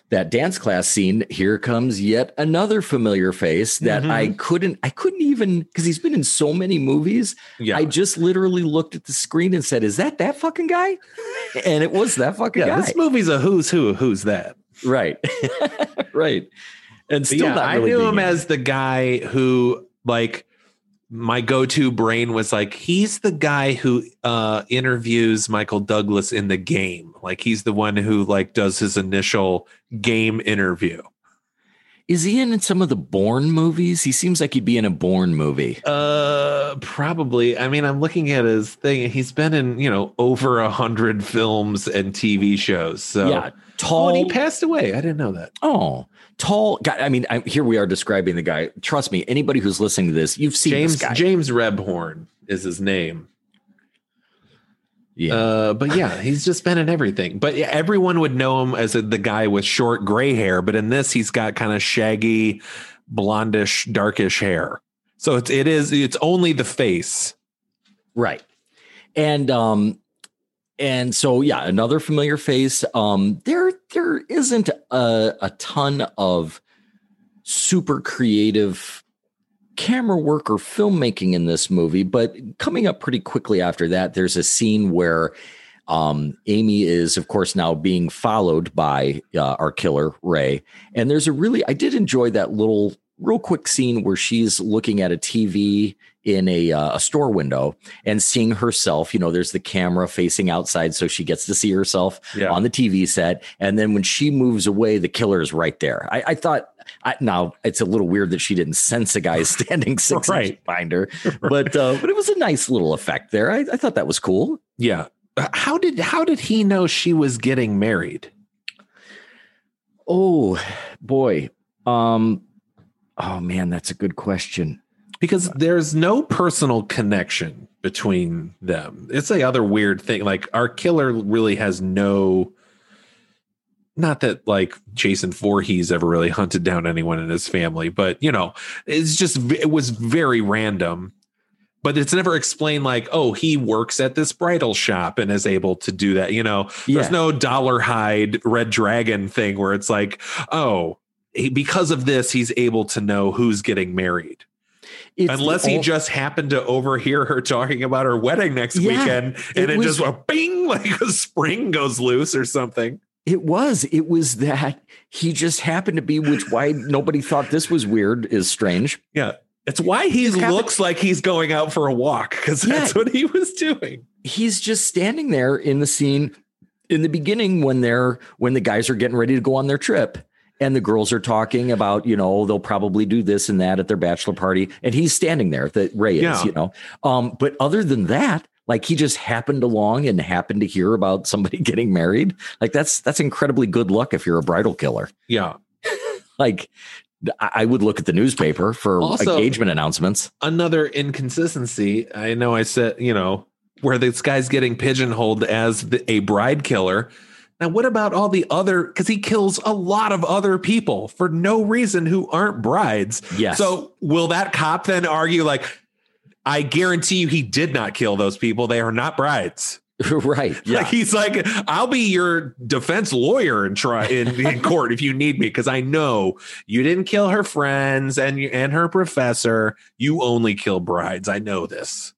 that dance class scene, here comes yet another familiar face that mm-hmm. I couldn't I couldn't even because he's been in so many movies. yeah. I just literally looked at the screen and said, "Is that that fucking guy?" And it was that fucking yeah, guy. this movie's a who's who who's that. right, right. And still yeah, not I knew him it. as the guy who like my go-to brain was like he's the guy who uh interviews Michael Douglas in the game. Like he's the one who like does his initial game interview. Is he in some of the Bourne movies? He seems like he'd be in a Bourne movie. Uh probably. I mean, I'm looking at his thing. He's been in, you know, over a hundred films and TV shows. So yeah, Oh, tall. and he passed away. I didn't know that. Oh, tall guy. I mean, I, here we are describing the guy. Trust me, anybody who's listening to this, you've seen James this guy. James Rebhorn is his name. yeah, Uh, but yeah, he's just been in everything. But yeah, everyone would know him as a, the guy with short gray hair. But in this, he's got kind of shaggy, blondish, darkish hair. So it's it is it's only the face. right. And um, and so yeah, another familiar face. Um, there there isn't a a ton of super creative camera work or filmmaking in this movie, but coming up pretty quickly after that, there's a scene where um, Amy is, of course, now being followed by uh, our killer, Ray. And there's a really, I did enjoy that little, real quick scene where she's looking at a TV in a, uh, a store window and seeing herself. You know, there's the camera facing outside, so she gets to see herself Yeah. on the TV set. And then when she moves away, the killer is right there. I, I thought, I, now it's a little weird that she didn't sense a guy standing six Right. inches behind her, but uh, but it was a nice little effect there. I, I thought that was cool. Yeah. How did how did he know she was getting married? Oh boy. Um oh man, that's a good question. Because there's no personal connection between them. It's the other weird thing. Like our killer really has no not that like Jason Voorhees ever really hunted down anyone in his family, but you know, it's just it was very random. But it's never explained like, oh, he works at this bridal shop and is able to do that. You know, Yeah. there's no Dolarhyde red dragon thing where it's like, oh, he, because of this, he's able to know who's getting married. It's Unless the he just happened to overhear her talking about her wedding next Yeah, weekend and it it, was- just went bing, like a spring goes loose or something. It was. It was that he just happened to be, which why nobody thought this was weird is strange. Yeah. It's why he happened- looks like he's going out for a walk because that's Yeah. what he was doing. He's just standing there in the scene in the beginning when they're when the guys are getting ready to go on their trip. And the girls are talking about, you know, they'll probably do this and that at their bachelor party. And he's standing there, that Ray is, Yeah. you know. Um, but other than that, like he just happened along and happened to hear about somebody getting married. Like that's that's incredibly good luck if you're a bridal killer. Yeah. like I I would look at the newspaper for Also- engagement announcements. Another inconsistency. I know I said, you know, where this guy's getting pigeonholed as the, a bride killer. Now, what about all the other? Because he kills a lot of other people for no reason who aren't brides. Yes. So will that cop then argue like, I guarantee you he did not kill those people. They are not brides. right. Yeah. Like he's like, I'll be your defense lawyer and try in, in court if you need me, because I know you didn't kill her friends and and her professor. You only kill brides. I know this.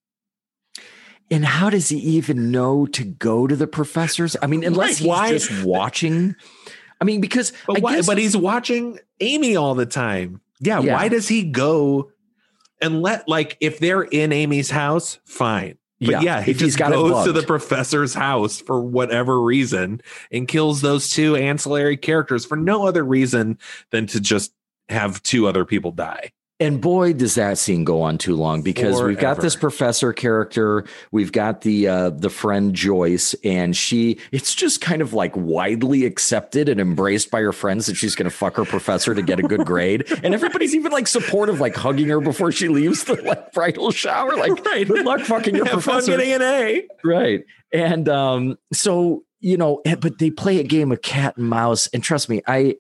And how does he even know to go to the professors? I mean, unless Right, he's just watching. I mean, because But I why? guess- But he's watching Amy all the time. Yeah, Yeah. Why does he go and let like if they're in Amy's house, fine. But yeah, he if he's just goes to the professor's house for whatever reason and kills those two ancillary characters for no other reason than to just have two other people die. And boy, does that scene go on too long because we've got this professor character, we've got the uh, the friend Joyce, and she. It's just kind of like widely accepted and embraced by her friends that she's going to fuck her professor to get a good grade, and everybody's even like supportive, like hugging her before she leaves the like bridal shower. Like, Right. good luck fucking your Have fun professor. getting an A. right and um so you know eh, but they play a game of cat and mouse and trust me i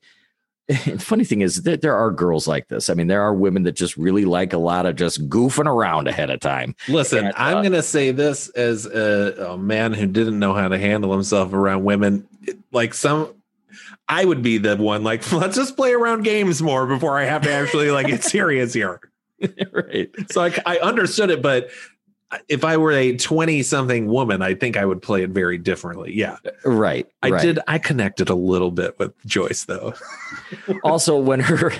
the funny thing is that there are girls like this i mean there are women that just really like a lot of just goofing around ahead of time Listen, And, I'm uh, going to say this as a, a man who didn't know how to handle himself around women. Like some, I would be the one. Like, let's just play around games more before I have to actually like get serious here. right So I, I understood it, but if I were a 20 something woman, I think I would play it very differently. Yeah, right I right. did. I connected a little bit with Joyce though. also when her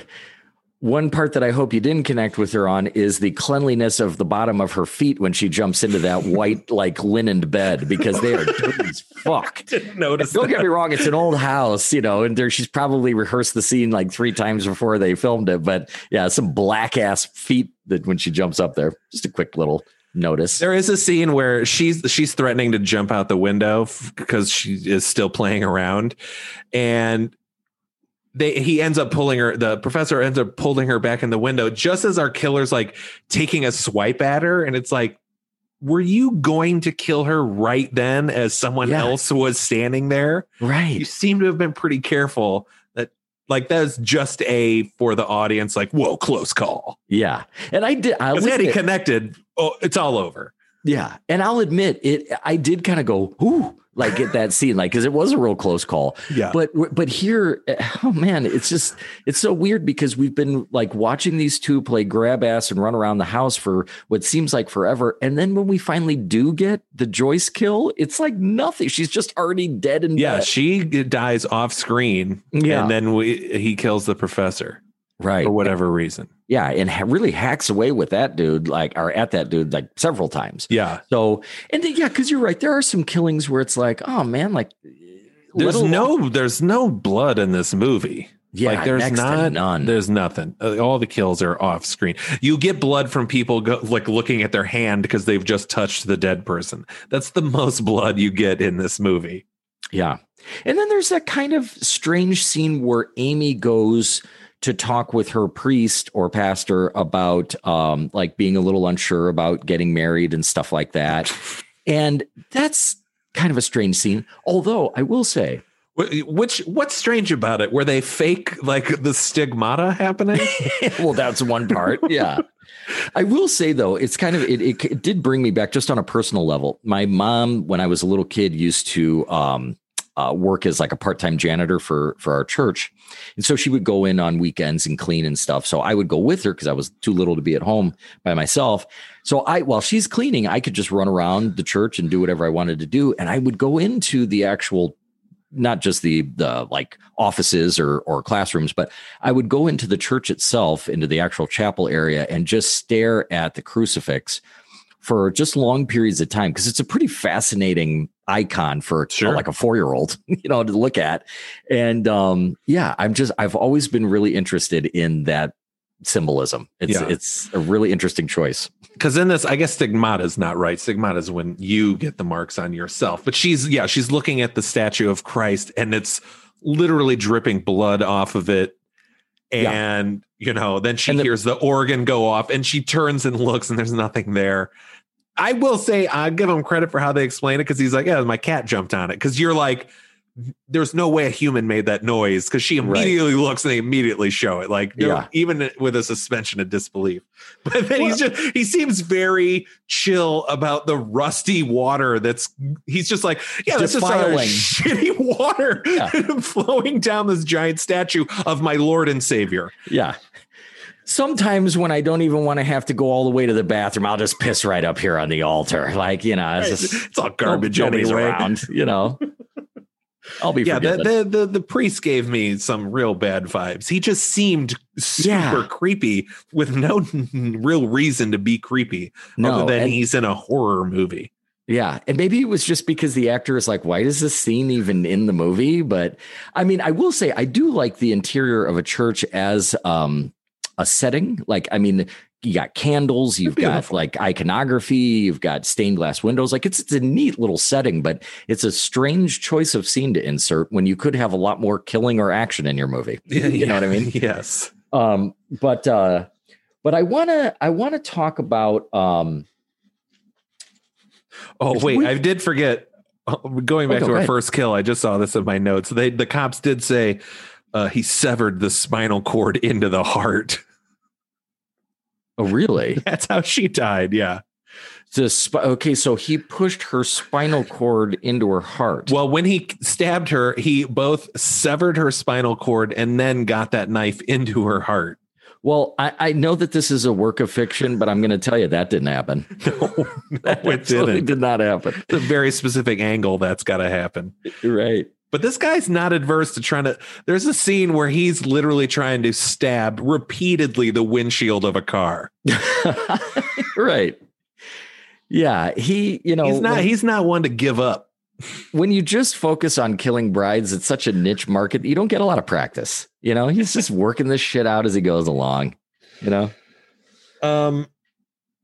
one part that i hope you didn't connect with her on is the cleanliness of the bottom of her feet when she jumps into that white like linened bed because they are dirty as fuck Didn't notice. Don't get me wrong; it's an old house, you know, and there she's probably rehearsed the scene like three times before they filmed it. But yeah, some black ass feet that when she jumps up there. Just a quick little notice. There is a scene where she's she's threatening to jump out the window because she is still playing around, and they he ends up pulling her. The professor ends up pulling her back in the window just as our killer's like taking a swipe at her, and it's like, were you going to kill her right then as someone Yeah. else was standing there? Right. You seem to have been pretty careful. That like that's just a for the audience. Like, whoa, close call. Yeah. And I did. I had he connected, oh, it's all over. Yeah, and I'll admit it. I did kind of go, "Ooh," like at that scene, like because it was a real close call. Yeah. But but here, eh, oh man, it's just it's so weird because we've been like watching these two play grab ass and run around the house for what seems like forever, and then when we finally do get the Joyce kill, it's like nothing. She's just already dead and Yeah, dead. she eh, dies off screen, Yeah. and then we, he kills the professor right. for whatever reason. Yeah, and ha- really hacks away with that dude, like or at that dude, like several times. Yeah, So and then, yeah, because you're right, there are some killings where it's like, oh man, like there's little- no there's no blood in this movie. Yeah, like there's not none. There's nothing. Uh, All the kills are off screen. You get blood from people go, like looking at their hand because they've just touched the dead person. That's the most blood you get in this movie. Yeah. And then there's that kind of strange scene where Amy goes to talk with her priest or pastor about um like being a little unsure about getting married and stuff like that. And that's kind of a strange scene. Although I will say, Which what's strange about it? Were they fake like the stigmata happening? well, that's one part. Yeah. I will say though, it's kind of it, it, it did bring me back just on a personal level. My mom, when I was a little kid, used to um, uh, work as like a part-time janitor for for our church, and so she would go in on weekends and clean and stuff. So I would go with her because I was too little to be at home by myself. So I, while she's cleaning, I could just run around the church and do whatever I wanted to do, and I would go into the actual not just the the like offices or or classrooms, but I would go into the church itself, into the actual chapel area, and just stare at the crucifix for just long periods of time because it's a pretty fascinating icon for Sure. like a four year old, you know, to look at. And um, yeah, I'm just I've always been really interested in that symbolism. It's Yeah. it's a really interesting choice. Because in this, I guess stigmata is not right. Stigmata is when you get the marks on yourself. But she's yeah, she's looking at the statue of Christ, and it's literally dripping blood off of it. Yeah. And you know, then she the- hears the organ go off, and she turns and looks, and there's nothing there. I will say I give him credit for how they explain it because he's like, yeah, my cat jumped on it. Because you're like, there's no way a human made that noise because she Right. immediately looks and they immediately show it. Like, Yeah. even with a suspension of disbelief. But then he's just he seems very chill about the rusty water that's he's just like, yeah, that's just shitty water Yeah. flowing down this giant statue of my Lord and Savior. Yeah. Sometimes when I don't even want to have to go all the way to the bathroom, I'll just piss right up here on the altar. Like, you know, it's just It's all garbage nobody's anyway. around, you know. I'll be Yeah, the, the the the priest gave me some real bad vibes. He just seemed super Yeah. creepy with no real reason to be creepy no, other than and- he's in a horror movie. Yeah. And maybe it was just because the actor is like, why is this scene even in the movie? But I mean, I will say I do like the interior of a church as um a setting. Like, I mean, you got candles, you've got like iconography, you've got stained glass windows. Like it's it's a neat little setting, but it's a strange choice of scene to insert when you could have a lot more killing or action in your movie. you know what I mean? Yes. Um, but uh, but I wanna I wanna talk about um Oh wait, we- I did forget. uh, Going back Oh, go to our first kill, I just saw this in my notes. They the cops did say uh, he severed the spinal cord into the heart. Oh really? That's how she died. Yeah. The sp- okay, so he pushed her spinal cord into her heart. Well, when he stabbed her, he both severed her spinal cord and then got that knife into her heart. Well, I, I know that this is a work of fiction, but I'm going to tell you that didn't happen. No, no, it didn't. did not happen. It's a very specific angle that's got to happen. Right. But this guy's not adverse to trying to. There's a scene where he's literally trying to stab repeatedly the windshield of a car. right. Yeah, he, you know, he's not. when, He's not one to give up. when you just focus on killing brides, it's such a niche market. You don't get a lot of practice. You know, he's just working this shit out as he goes along. You know, Um,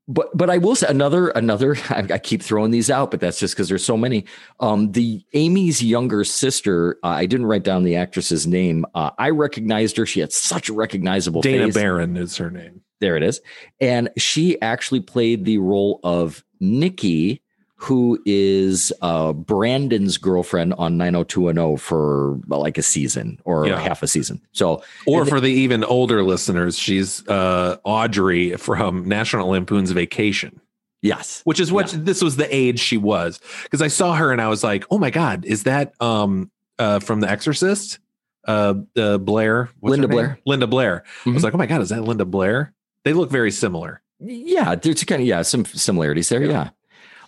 but but I will say another another. I, I keep throwing these out, but that's just because there's so many. Um, the Amy's younger sister. Uh, I didn't write down the actress's name. Uh, I recognized her. She had such a recognizable Dana face. Barron is her name. There it is. And she actually played the role of Nikki, who is uh, Brandon's girlfriend on 90210 for like a season or Yeah. half a season. So, Or for the even older listeners, she's uh, Audrey from National Lampoon's Vacation. Yes. which is what this was the age she was. Because I saw her and I was like, oh my God, is that um uh from The Exorcist? Uh, uh Blair, Linda? Blair. Linda Blair. I was Mhm. like, oh my God, is that Linda Blair? They look very similar. Yeah, there's kind of yeah, some similarities there. Yeah.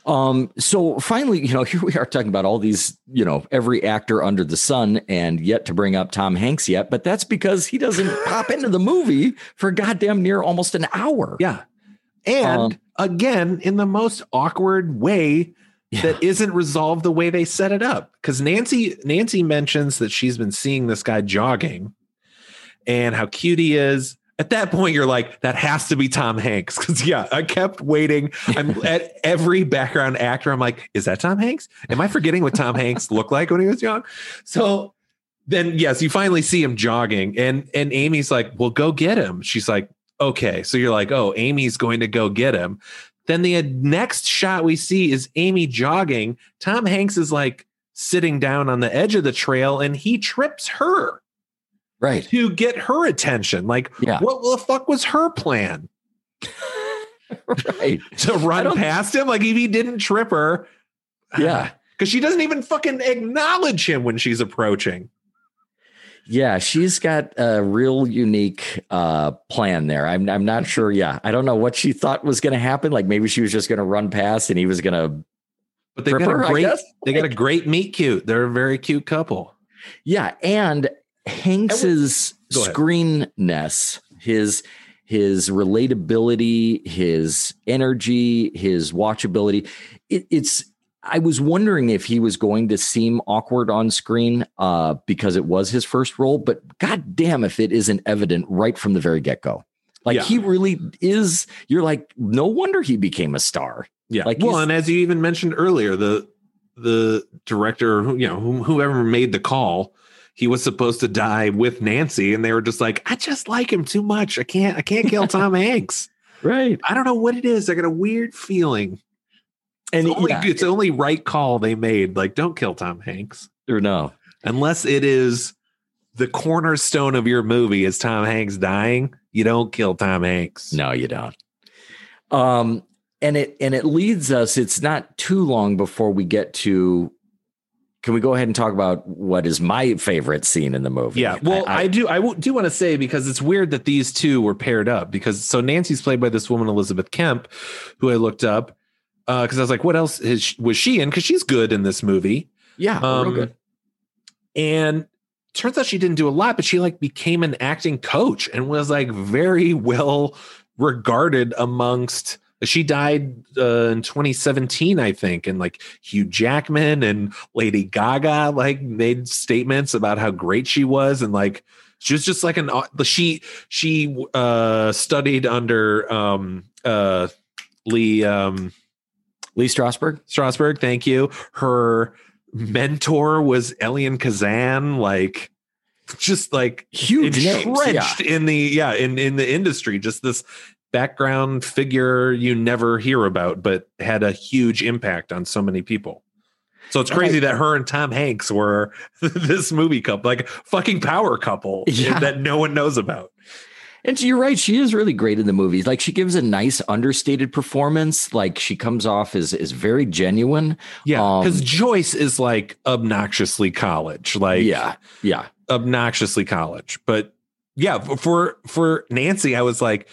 Um, so finally, you know, here we are talking about all these, you know, every actor under the sun and yet to bring up Tom Hanks yet, but that's because he doesn't pop into the movie for goddamn near almost an hour. Yeah. And Um, again, in the most awkward way Yeah. that isn't resolved the way they set it up. Because Nancy Nancy mentions that she's been seeing this guy jogging and how cute he is. At that point, you're like, that has to be Tom Hanks. Because yeah, I kept waiting. I'm at every background actor. I'm like, is that Tom Hanks? Am I forgetting what Tom Hanks looked like when he was young? So then yes, you finally see him jogging, and and Amy's like, well, go get him. She's like, okay. So you're like, oh, Amy's going to go get him. Then the uh, next shot we see is Amy jogging. Tom Hanks is like sitting down on the edge of the trail and he trips her Right. to get her attention. Like, Yeah. what the fuck was her plan? right. To run past him? Like, if he didn't trip her. Yeah. Because she doesn't even fucking acknowledge him when she's approaching. Yeah, she's got a real unique uh plan there. I'm I'm not sure. Yeah. I don't know what she thought was gonna happen. Like maybe she was just gonna run past and he was gonna But they've got her, a great they got a great meet cute. They're a very cute couple. Yeah, and Hanks's Go screenness, his his relatability, his energy, his watchability. It, it's. I was wondering if he was going to seem awkward on screen uh, because it was his first role, but god damn if it isn't evident right from the very get go. Like Yeah. he really is. You're like, no wonder he became a star. Yeah. Like well, and as you even mentioned earlier, the the director, you know, who- whoever made the call, he was supposed to die with Nancy, and they were just like, I just like him too much. I can't, I can't kill Tom Hanks. Right. I don't know what it is. I got a weird feeling. And It's only, yeah, it's the only right call they made. Like, don't kill Tom Hanks or no. unless it is the cornerstone of your movie is Tom Hanks dying. You don't kill Tom Hanks. No, you don't. Um, and it and it leads us. It's not too long before we get to. Can we go ahead and talk about what is my favorite scene in the movie? Yeah, well, I, do. I w- do want to say because it's weird that these two were paired up because so Nancy's played by this woman Elizabeth Kemp, who I looked up because I was like, what else is, was she in? Because she's good in this movie, yeah, real um, good. and turns out she didn't do a lot, but she like became an acting coach and was like very well regarded amongst. She died uh, in 2017, I think, and like Hugh Jackman and Lady Gaga like made statements about how great she was, and like she was just like an she she uh, studied under um, uh, Lee um, Lee Strasberg. Strasberg. Thank you. Her mentor was Elia Kazan, like just like Huge names. Yeah. entrenched in the yeah in in the industry. Just this background figure you never hear about, but had a huge impact on so many people. So it's crazy that her and Tom Hanks were this movie couple, like fucking power couple Yeah. that no one knows about. And you're right. She is really great in the movies. Like she gives a nice understated performance. Like she comes off as is very genuine. Yeah, Um, because Joyce is like obnoxiously college, like yeah. Yeah. obnoxiously college. But yeah, for for Nancy, I was like,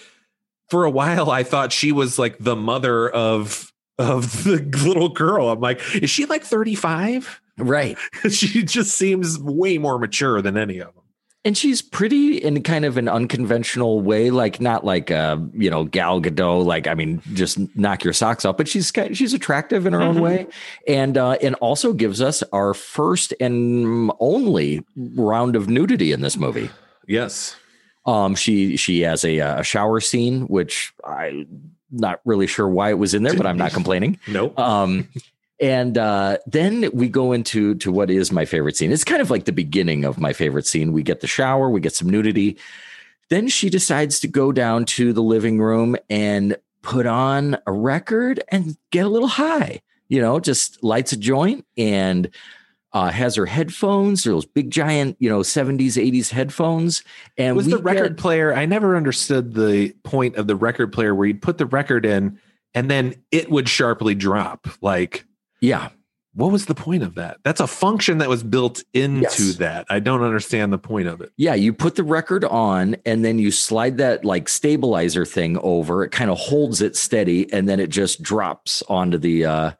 for a while, I thought she was like the mother of of the little girl. I'm like, is she like 35? Right. she just seems way more mature than any of them. And she's pretty in kind of an unconventional way, like not like uh, you know, Gal Gadot, like I mean, just knock your socks off, but she's she's attractive in her own Mhm. way. And uh and also gives us our first and only round of nudity in this movie. Yes. Um she she has a a shower scene, which I not really sure why it was in there, but I'm not complaining. Nope. Um, and uh, then we go into to what is my favorite scene. It's kind of like the beginning of my favorite scene. We get the shower, we get some nudity. Then she decides to go down to the living room and put on a record and get a little high. You know, just lights a joint and uh, has her headphones, those big giant, you know, 70s, 80s headphones. And was we the record get- player? I never understood the point of the record player where you'd put the record in and then it would sharply drop. Like, Yeah. what was the point of that? That's a function that was built into Yes. that. I don't understand the point of it. Yeah, you put the record on and then you slide that like stabilizer thing over. It kind of holds it steady and then it just drops onto the uh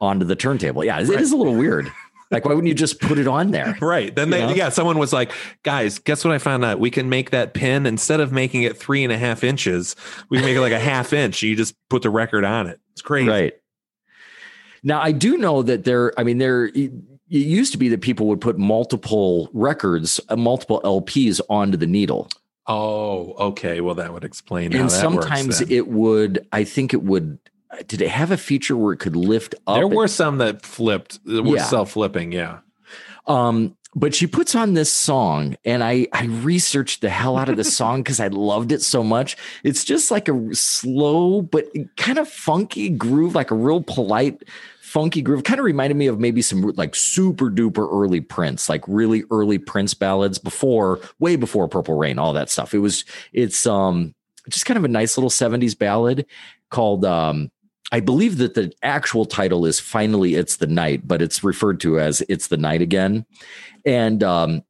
onto the turntable. Yeah, it is a little weird. Like why wouldn't you just put it on there? Right. Then they, know? yeah, someone was like, guys, guess what I found out? We can make that pin instead of making it three and a half inches, we can make it like a half inch. You just put the record on it. It's crazy. Right. Now I do know that there I mean there it used to be that people would put multiple records, uh, multiple LPs onto the needle. Oh, okay. Well, that would explain and sometimes works. it would I think it would did it have a feature where it could lift up? there and- were some that flipped, that were Yeah. self flipping. Yeah. Um, but she puts on this song, and I I researched the hell out of the song because I loved it so much. It's just like a slow but kind of funky groove, like a real polite, funky groove. Kind of reminded me of maybe some like super duper early Prince, like really early Prince ballads before, way before Purple Rain, all that stuff. It was it's um just kind of a nice little 70s ballad called um I believe that the actual title is Finally It's the Night, but it's referred to as It's the Night Again. And um,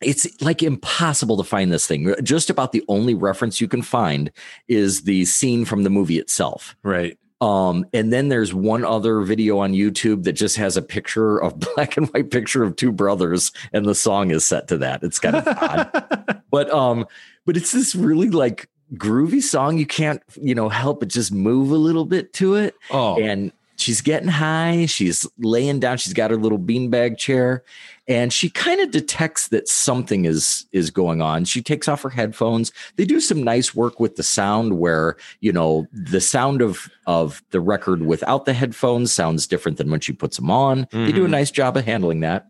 it's like impossible to find this thing. Just about the only reference you can find is the scene from the movie itself. Right. Um, and then there's one other video on YouTube that just has a picture of black and white picture of two brothers, and the song is set to that. It's kind of odd but um but it's this really like groovy song you can't you know help but just move a little bit to it. Oh, and she's getting high she's laying down she's got her little beanbag chair and she kind of detects that something is is going on. She takes off her headphones. They do some nice work with the sound where you know the sound of of the record without the headphones sounds different than when she puts them on. They do a Mhm. nice job of handling that.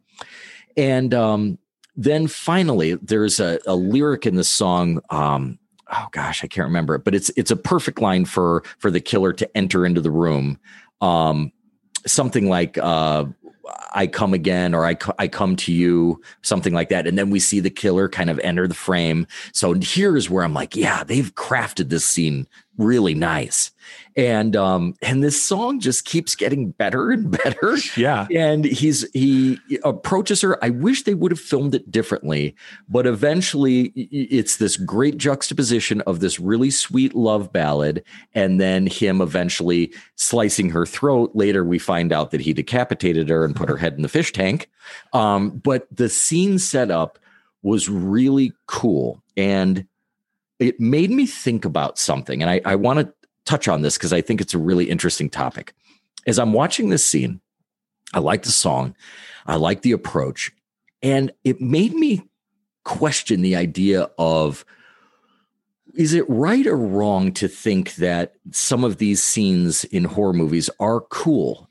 And um then finally there's a, a lyric in the song um oh gosh i can't remember it but it's it's a perfect line for for the killer to enter into the room um something like uh I come again or I, I come to you, something like that. And then we see the killer kind of enter the frame. So here's where I'm like, yeah, they've crafted this scene really nice. And um, and this song just keeps getting better and better. Yeah. and he's he approaches her. I wish they would have filmed it differently but eventually it's this great juxtaposition of this really sweet love ballad and then him eventually slicing her throat. Later we find out that he decapitated her and put her head in the fish tank. Um, but the scene setup was really cool. And it made me think about something and i, I want to touch on this because i think it's a really interesting topic as i'm watching this scene I like the song. I like the approach. And it made me question the idea of is it right or wrong to think that some of these scenes in horror movies are cool?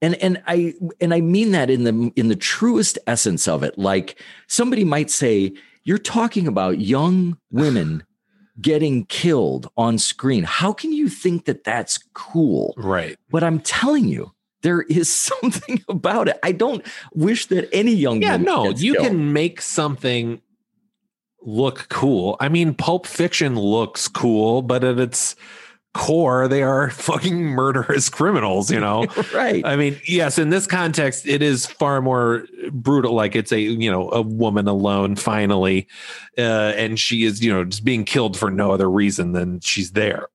And and I and I mean that in the in the truest essence of it. Like somebody might say, you're talking about young women getting killed on screen. How can you think that that's cool? Right. But I'm telling you, there is something about it. I don't wish that any young Yeah. No, you killed. can make something look cool. I mean, Pulp Fiction looks cool, but its core, they are fucking murderous criminals, you know? right. I mean, yes, in this context, it is far more brutal. Like it's a you know a woman alone finally, uh, and she is you know just being killed for no other reason than she's there.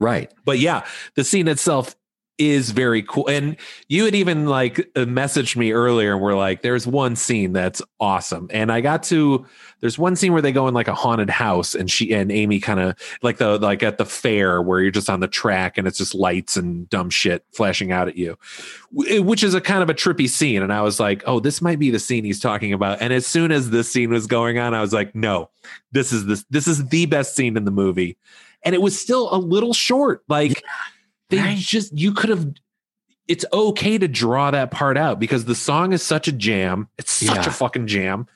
right. But yeah, the scene itself is very cool. And you had even like uh, messaged me earlier and we're like, there's one scene that's awesome. And I got to there's one scene where they go in like a haunted house and she and Amy kind of like the like at the fair where you're just on the track and it's just lights and dumb shit flashing out at you. Which is a kind of a trippy scene. And I was like, oh, this might be the scene he's talking about. And as soon as this scene was going on, I was like, no, this is this this is the best scene in the movie. And it was still a little short. Like they Right. just you could have it's okay to draw that part out because the song is such a jam. It's such Yeah. a fucking jam.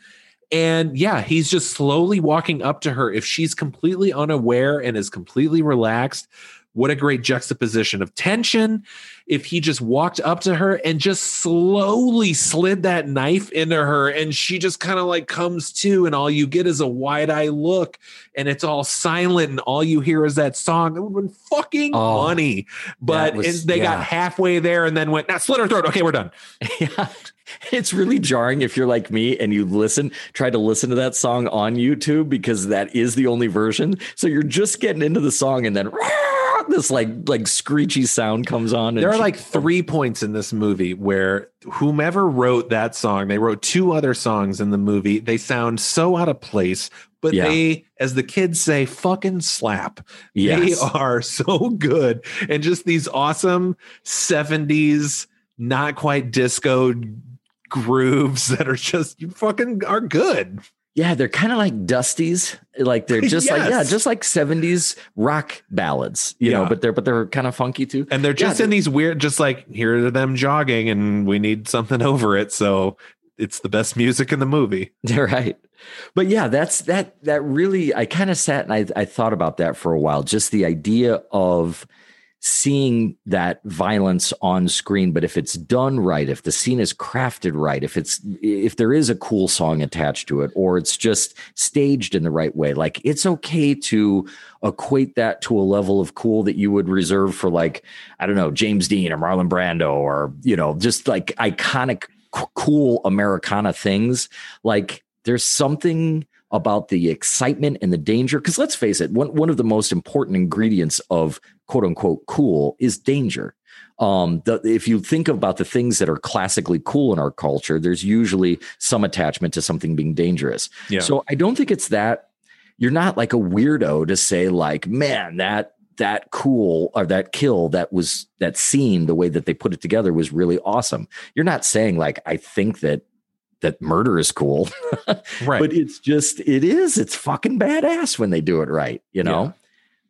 And yeah, he's just slowly walking up to her. If she's completely unaware and is completely relaxed, what a great juxtaposition of tension. If he just walked up to her and just slowly slid that knife into her, and she just kind of like comes to, and all you get is a wide eye look, and it's all silent, and all you hear is that song. It would have been fucking Oh, funny. But was- they yeah. got halfway there and then went, now slit her throat. Okay, we're done. yeah. It's really jarring if you're like me and you listen, try to listen to that song on YouTube because that is the only version. So you're just getting into the song and then this like like screechy sound comes on. And There are she- like three points in this movie where whomever wrote that song, they wrote two other songs in the movie. They sound so out of place, but Yeah. they, as the kids say, fucking slap. yes. They are so good. And just these awesome 70s, not quite disco grooves that are just, you fucking are good. Yeah, they're kind of like Dusties. Like they're just like yeah, just like 70s rock ballads, you know, but they're but they're kind of funky too. And they're just Yeah, in these weird, just like here are them jogging and we need something over it. So it's the best music in the movie. Right. But yeah, that's that that really I kind of sat and I I thought about that for a while. Just the idea of seeing that violence on screen, but if it's done right, if the scene is crafted right, if it's if there is a cool song attached to it, or it's just staged in the right way, like it's okay to equate that to a level of cool that you would reserve for like, I don't know, James Dean or Marlon Brando or, you know, just like iconic c- cool Americana things. Like there's something about the excitement and the danger. Because let's face it, one, one of the most important ingredients of quote unquote cool is danger. Um, the, if you think about the things that are classically cool in our culture, there's usually some attachment to something being dangerous. Yeah. So I don't think it's that you're not like a weirdo to say like, man, that that cool or that kill that was that scene the way that they put it together was really awesome. You're not saying like I think that that murder is cool, Right. but it's just it is it's fucking badass when they do it right, you know.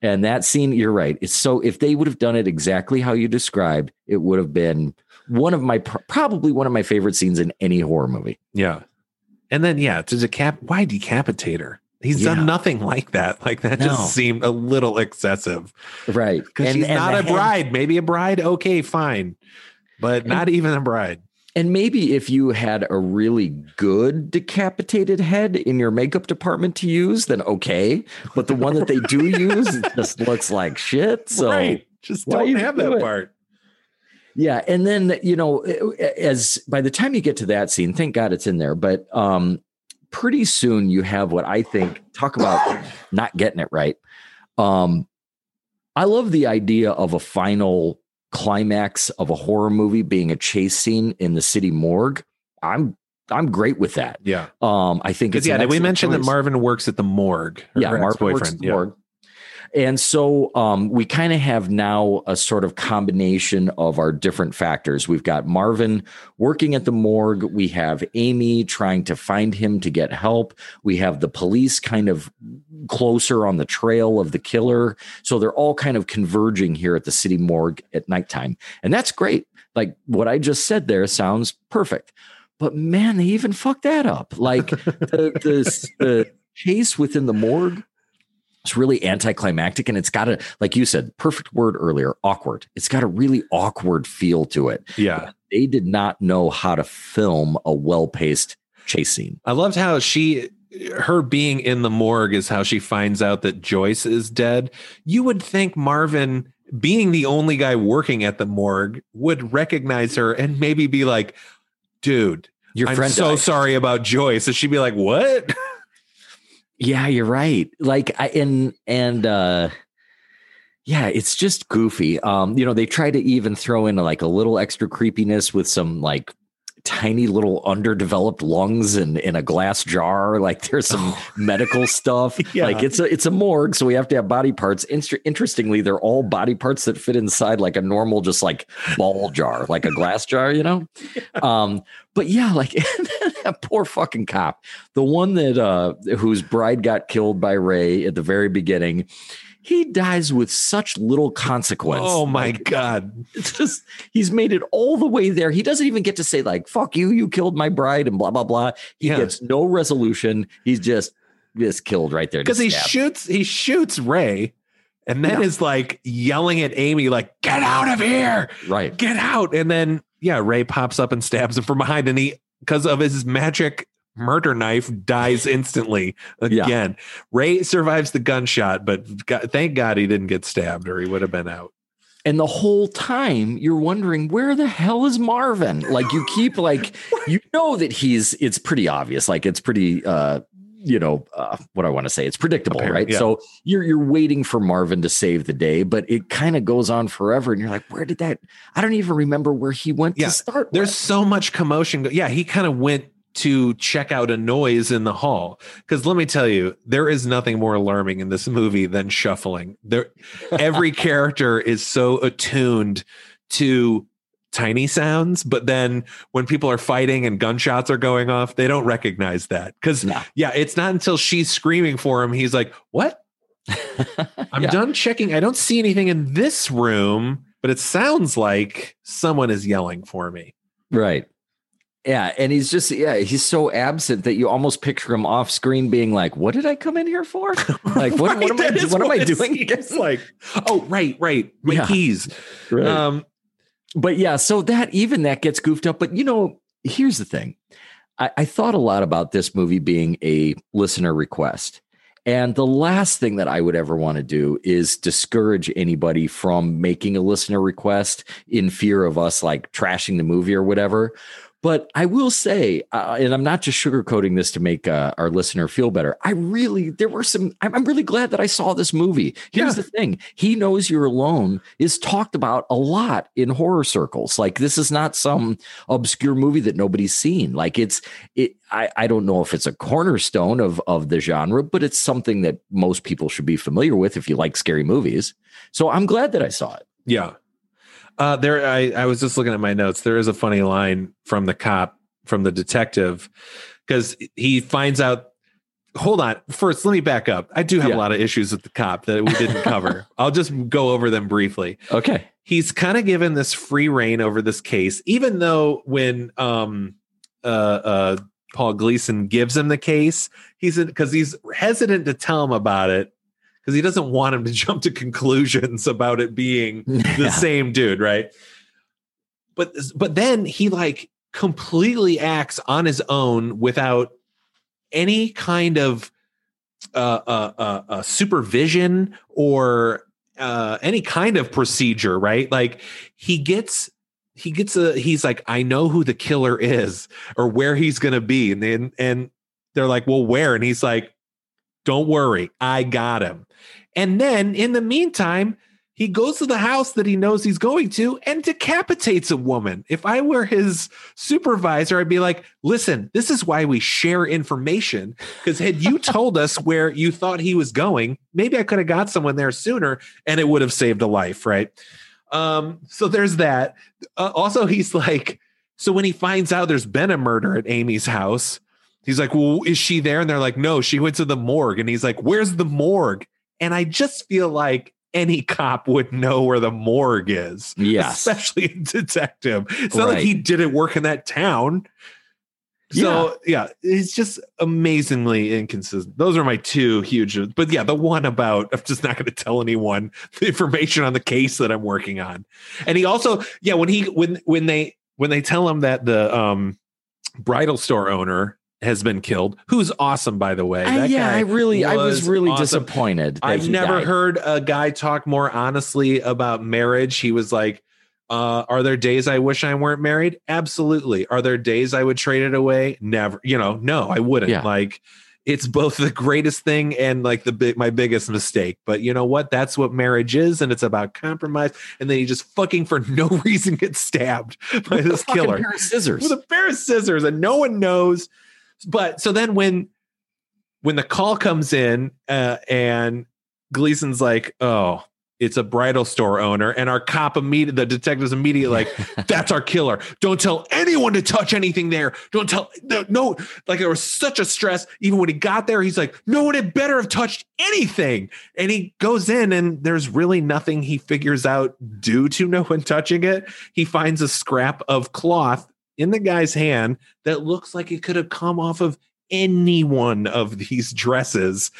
And that scene, you're right. It's so if they would have done it exactly how you described, it would have been one of my probably one of my favorite scenes in any horror movie. yeah. And then, yeah, to decap, why decapitate her? He's Yeah. done nothing like that. Like that No. just seemed a little excessive. Right. Because she's not a bride. Maybe a bride, okay, fine. But not even a bride. And maybe if you had a really good decapitated head in your makeup department to use, then okay. But the one that they do use just looks like shit. So right. Just don't have do that it? part. yeah, and then you know, as by the time you get to that scene, thank God it's in there. But um, pretty soon you have what I think. Talk about not getting it right. Um, I love the idea of a final climax of a horror movie being a chase scene in the city morgue. I'm I'm great with that. Yeah. Um, I think yeah, did we excellent mentioned that. Marvin works at the morgue. Yeah, Marvin works ex-boyfriend. at the Yeah. morgue. And so um, we kind of have now a sort of combination of our different factors. We've got Marvin working at the morgue. We have Amy trying to find him to get help. We have the police kind of closer on the trail of the killer. So they're all kind of converging here at the city morgue at nighttime. And that's great. Like what I just said there sounds perfect. But man, they even fucked that up. Like the, the, the chase within the morgue it's really anticlimactic and it's got a like you said perfect word earlier awkward it's got a really awkward feel to it Yeah. they did not know how to film a well-paced chase scene I loved how she her being in the morgue is how she finds out that Joyce is dead. You would think Marvin being the only guy working at the morgue would recognize her and maybe be like, dude, your I'm friend so died. sorry about Joyce. And she'd be like, What? yeah you're right. Like i and and uh yeah it's just goofy. Um you know they try to even throw in like a little extra creepiness with some like tiny little underdeveloped lungs in in a glass jar. Like there's some medical stuff. Yeah. like it's a it's a morgue so we have to have body parts. Inter- interestingly they're all body parts that fit inside like a normal just like ball jar like a glass jar you know? Um but yeah like that poor fucking cop. The one that uh whose bride got killed by ray at the very beginning he dies with such little consequence Oh my Like, God. it's just he's made it all the way there. He doesn't even get to say like "fuck you, you killed my bride" and blah blah blah. He Yeah. gets no resolution. He's just just killed right there. Because he shoots, he shoots Ray. and then Yeah. is like yelling at Amy, like, get out of here, Right. get out. And then, yeah, Ray pops up and stabs him from behind, and he, because of his magic murder knife, dies instantly Yeah. again. Ray survives the gunshot, but God, thank God he didn't get stabbed or he would have been out. And the whole time you're wondering where the hell is Marvin? Like you keep like you know that he's it's pretty obvious. Like it's pretty uh you know uh, what I want to say. It's predictable, Apparent, right? yeah. So you're you're waiting for Marvin to save the day, but it kind of goes on forever, and you're like, where did that? I don't even remember where he went Yeah, to start. There's with. so much commotion. Yeah, he kind of went to check out a noise in the hall. Because let me tell you, there is nothing more alarming in this movie than shuffling. There, every character is so attuned to tiny sounds, but then when people are fighting and gunshots are going off, they don't recognize that. Because No. yeah, it's not until she's screaming for him, he's like, "What? I'm Yeah. done checking. I don't see anything in this room." But it sounds like someone is yelling for me. Right. Yeah, and he's just yeah, he's so absent that you almost picture him off screen being like, "What did I come in here for? Like, what, what am I That is what am I doing?" seems like, oh, right, right, my Yeah. keys. Right. Um, but yeah, so that even that gets goofed up. But you know, here's the thing. I, I thought a lot about this movie being a listener request. And the last thing that I would ever want to do is discourage anybody from making a listener request in fear of us like trashing the movie or whatever. But I will say, uh, and I'm not just sugarcoating this to make uh, our listener feel better. I really, there were some, I'm, I'm really glad that I saw this movie. Here's Yeah. the thing He Knows You're Alone is talked about a lot in horror circles. Like, this is not some obscure movie that nobody's seen. Like, it's, it, I, I don't know if it's a cornerstone of, of the genre, but it's something that most people should be familiar with if you like scary movies. So I'm glad that I saw it. yeah. Uh, there, I, I was just looking at my notes. There is a funny line from the cop, from the detective, because he finds out. Hold on. First, let me back up. I do have Yeah. a lot of issues with the cop that we didn't cover. I'll just go over them briefly. Okay. he's kind of given this free reign over this case, even though when um uh uh Paul Gleason gives him the case, he's because he's hesitant to tell him about it because he doesn't want him to jump to conclusions about it being the Yeah. same dude, right? But but then he like completely acts on his own without any kind of uh, uh, uh, uh, supervision or uh, any kind of procedure, right? Like he gets he gets a he's like I know who the killer is or where he's gonna be, and then and they're like, well, where? And he's like, don't worry, I got him. And then in the meantime, he goes to the house that he knows he's going to and decapitates a woman. If I were his supervisor, I'd be like, listen, this is why we share information. Because had you told us where you thought he was going, maybe I could have got someone there sooner and it would have saved a life, right? Um, so there's that. Uh, also, he's like, so when he finds out there's been a murder at Amy's house, he's like, well, is she there? And they're like, no, she went to the morgue. And he's like, where's the morgue? And I just feel like any cop would know where the morgue is, Yes. especially a detective. It's not like he didn't work in that town. So yeah, it's just amazingly inconsistent. Those are my two huge, but yeah, the one about I'm just not going to tell anyone the information on the case that I'm working on. And he also, yeah, when he when when they when they tell him that the um bridal store owner has been killed, who's awesome by the way. That yeah, guy I really, I was really awesome. disappointed. that I've he never died. heard a guy talk more honestly about marriage. He was like, uh, are there days I wish I weren't married? Absolutely. Are there days I would trade it away? Never. You know, no, I wouldn't. Yeah. Like it's both the greatest thing and like the big my biggest mistake. But you know what? That's what marriage is, and it's about compromise. And then he just fucking for no reason gets stabbed by With a this killer pair of scissors. with a pair of scissors and no one knows but so then when when the call comes in uh, and gleason's like oh it's a bridal store owner and our cop immediate the detectives immediately like that's our killer. Don't tell anyone to touch anything there. Don't tell no, no like there was such a stress. Even when he got there he's like no one had better have touched anything. And he goes in and there's really nothing he figures out due to no one touching it. He finds a scrap of cloth in the guy's hand that looks like it could have come off of any one of these dresses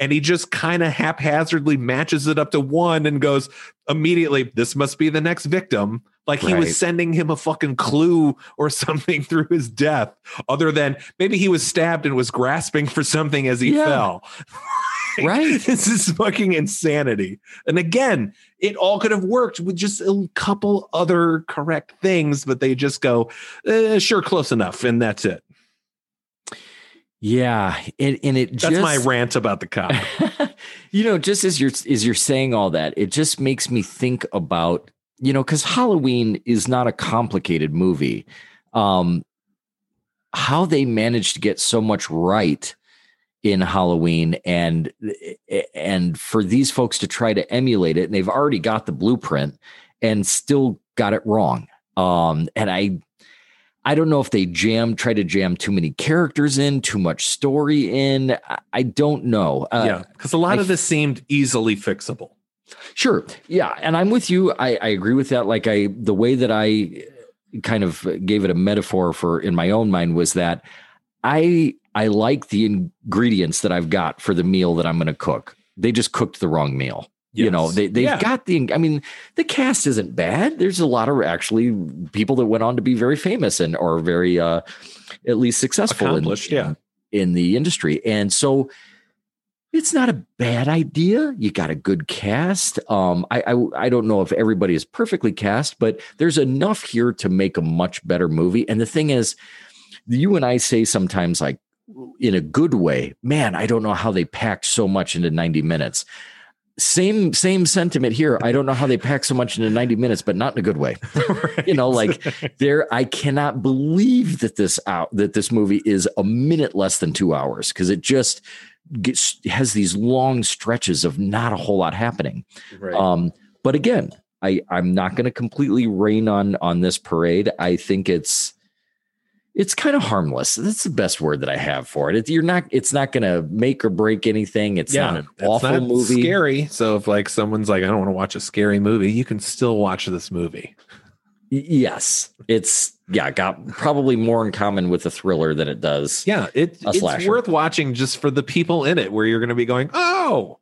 and he just kind of haphazardly matches it up to one and goes immediately this must be the next victim like he Right. was sending him a fucking clue or something through his death other than maybe he was stabbed and was grasping for something as he Yeah. fell Right. this is fucking insanity and again it all could have worked with just a couple other correct things but they just go eh, sure close enough and that's it Yeah, and, and it that's just my rant about the cop you know, just as you're as you're saying all that, it just makes me think about you know because Halloween is not a complicated movie. Um, how they managed to get so much right in Halloween and and for these folks to try to emulate it, and they've already got the blueprint and still got it wrong. Um, and I I don't know if they jam try to jam too many characters in, too much story in. I, I don't know. Uh, yeah because a lot I of this seemed easily fixable Sure. Yeah. And I'm with you. I, I agree with that. Like I the way that I kind of gave it a metaphor for in my own mind was that I I like the ingredients that I've got for the meal that I'm gonna cook. They just cooked the wrong meal. You know, they they've Yeah. got the I mean, the cast isn't bad. There's a lot of actually people that went on to be very famous and are very uh at least successful in, yeah. in the industry. And so it's not a bad idea. You got a good cast. Um, I, I I don't know if everybody is perfectly cast, but there's enough here to make a much better movie. And the thing is, you and I say sometimes like in a good way, man, I don't know how they packed so much into 90 minutes. Same same sentiment here. I don't know how they pack so much into 90 minutes, but not in a good way. You know, like there I cannot believe that this out that this movie is a minute less than 2 hours because it just gets has these long stretches of not a whole lot happening. right. Um, but again, I I'm not going to completely rain on on this parade. I think it's it's kind of harmless. That's the best word that I have for it. It- you're not. It's not going to make or break anything. It's not an awful not movie. Scary. So if like someone's like, I don't want to watch a scary movie, you can still watch this movie. Yes, it's yeah. Got probably more in common with a thriller than it does. Yeah, it, A it's worth watching just for the people in it, where you're going to be going, oh,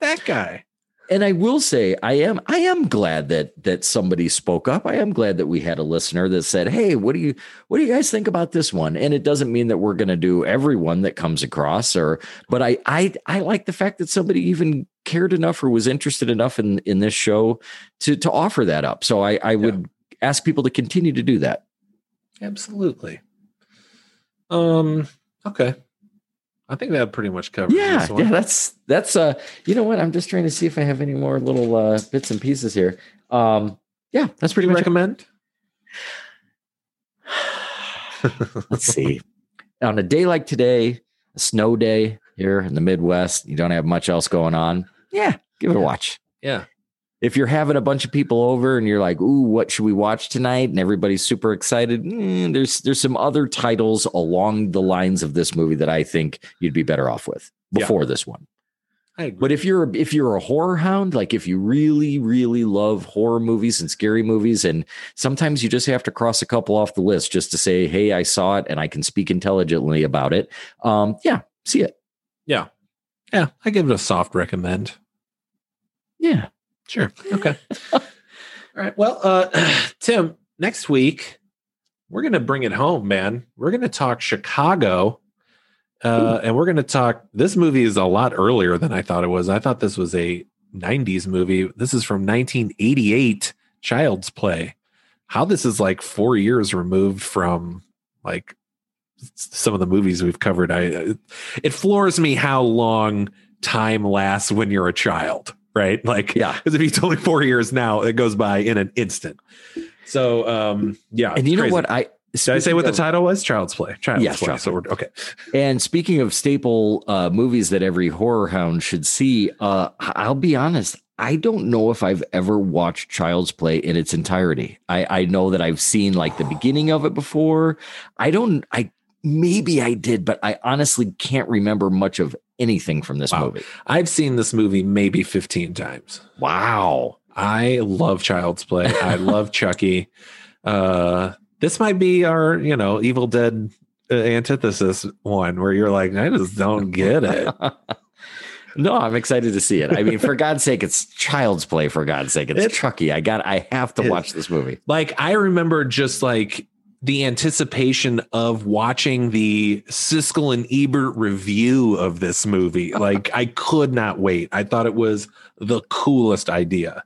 that guy. And I will say I am I am glad that that somebody spoke up. I am glad that we had a listener that said, "Hey, what do you what do you guys think about this one?" And it doesn't mean that we're going to do every one that comes across or but I I I like the fact that somebody even cared enough or was interested enough in in this show to to offer that up. So I I would ask people to continue to do that. Absolutely. Um. Okay. I think that pretty much covers. Yeah, this one. yeah, that's that's uh you know what? I'm just trying to see if I have any more little uh bits and pieces here. Um yeah, that's pretty much recommend. Let's see. On a day like today, a snow day here in the Midwest, you don't have much else going on. Yeah, give it a watch. Yeah. If you're having a bunch of people over and you're like, "Ooh, what should we watch tonight?" and everybody's super excited, mm, there's there's some other titles along the lines of this movie that I think you'd be better off with Yeah. before this one. I agree. But if you're if you're a horror hound, like if you really really love horror movies and scary movies, and sometimes you just have to cross a couple off the list just to say, "Hey, I saw it and I can speak intelligently about it." Um, yeah, see it. yeah, yeah, I give it a soft recommend. Yeah, Sure. Okay. All right. Well, uh, Tim, next week we're gonna bring it home, man. We're gonna talk Chicago. Uh, and we're going to talk. This movie is a lot earlier than I thought it was. I thought this was a 90s movie. This is from 1988, Child's Play. How this is like four years removed from like some of the movies we've covered. I it floors me how long time lasts when you're a child, right? Like, Yeah. because if it's only four years now, it goes by in an instant. So, um, yeah. and you know crazy. what? I Did I say what the title was? Child's Play. Child's Yes, Play. Child's So we're okay. And speaking of staple uh, movies that every horror hound should see, uh, I'll be honest. I don't know if I've ever watched Child's Play in its entirety. I, I know that I've seen like the beginning of it before. I don't. I maybe I did, but I honestly can't remember much of anything from this Wow. movie. I've seen this movie maybe 15 times. Wow. I love Child's Play. I love Chucky. Uh, this might be our, you know, Evil Dead uh, antithesis one where you're like, I just don't get it. no, I'm excited to see it. I mean, for God's sake, it's child's play. For God's sake, it's It- Chucky. I got. I have to It- watch this movie. like I remember just like the anticipation of watching the Siskel and Ebert review of this movie. Like I could not wait. I thought it was the coolest idea.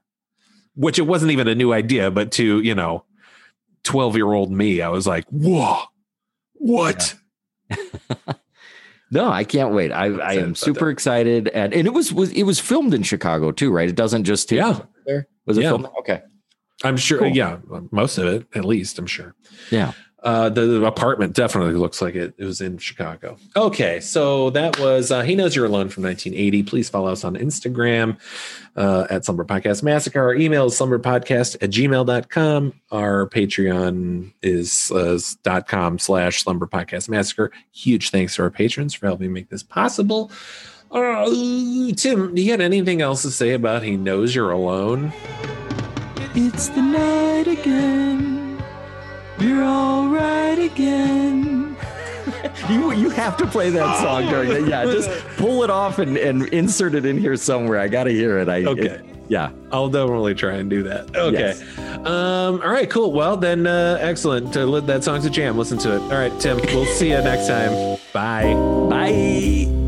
Which it wasn't even a new idea, but to, you know, 12 year old me, I was like, whoa, what? No, I can't wait. I, I am super excited, and and it was was it was filmed in Chicago too, right? It doesn't just Yeah. there. Was it Yeah. filmed? Okay, I'm sure. Cool. Yeah. Most of it, at least, I'm sure. yeah. Uh, the, the apartment definitely looks like it, it was in Chicago. Okay, so that was uh, He Knows You're Alone from 1980. Please follow us on Instagram uh, at Slumber Podcast Massacre. Our email is slumberpodcast at gmail.com. Our Patreon is uh, dot com slash Slumber Podcast Massacre. Huge thanks to our patrons for helping make this possible. Uh, Tim, do you got anything else to say about He Knows You're Alone? It's the night again. We're all right again. you you have to play that song during that. Yeah, just pull it off and, and insert it in here somewhere. I gotta hear it. I Okay. it- yeah. I'll definitely try and do that. Okay. Yes. Um, all right, cool. Well, then, uh, excellent. Uh, that song's a jam. Listen to it. All right, Tim, we'll see you next time. Bye. Bye.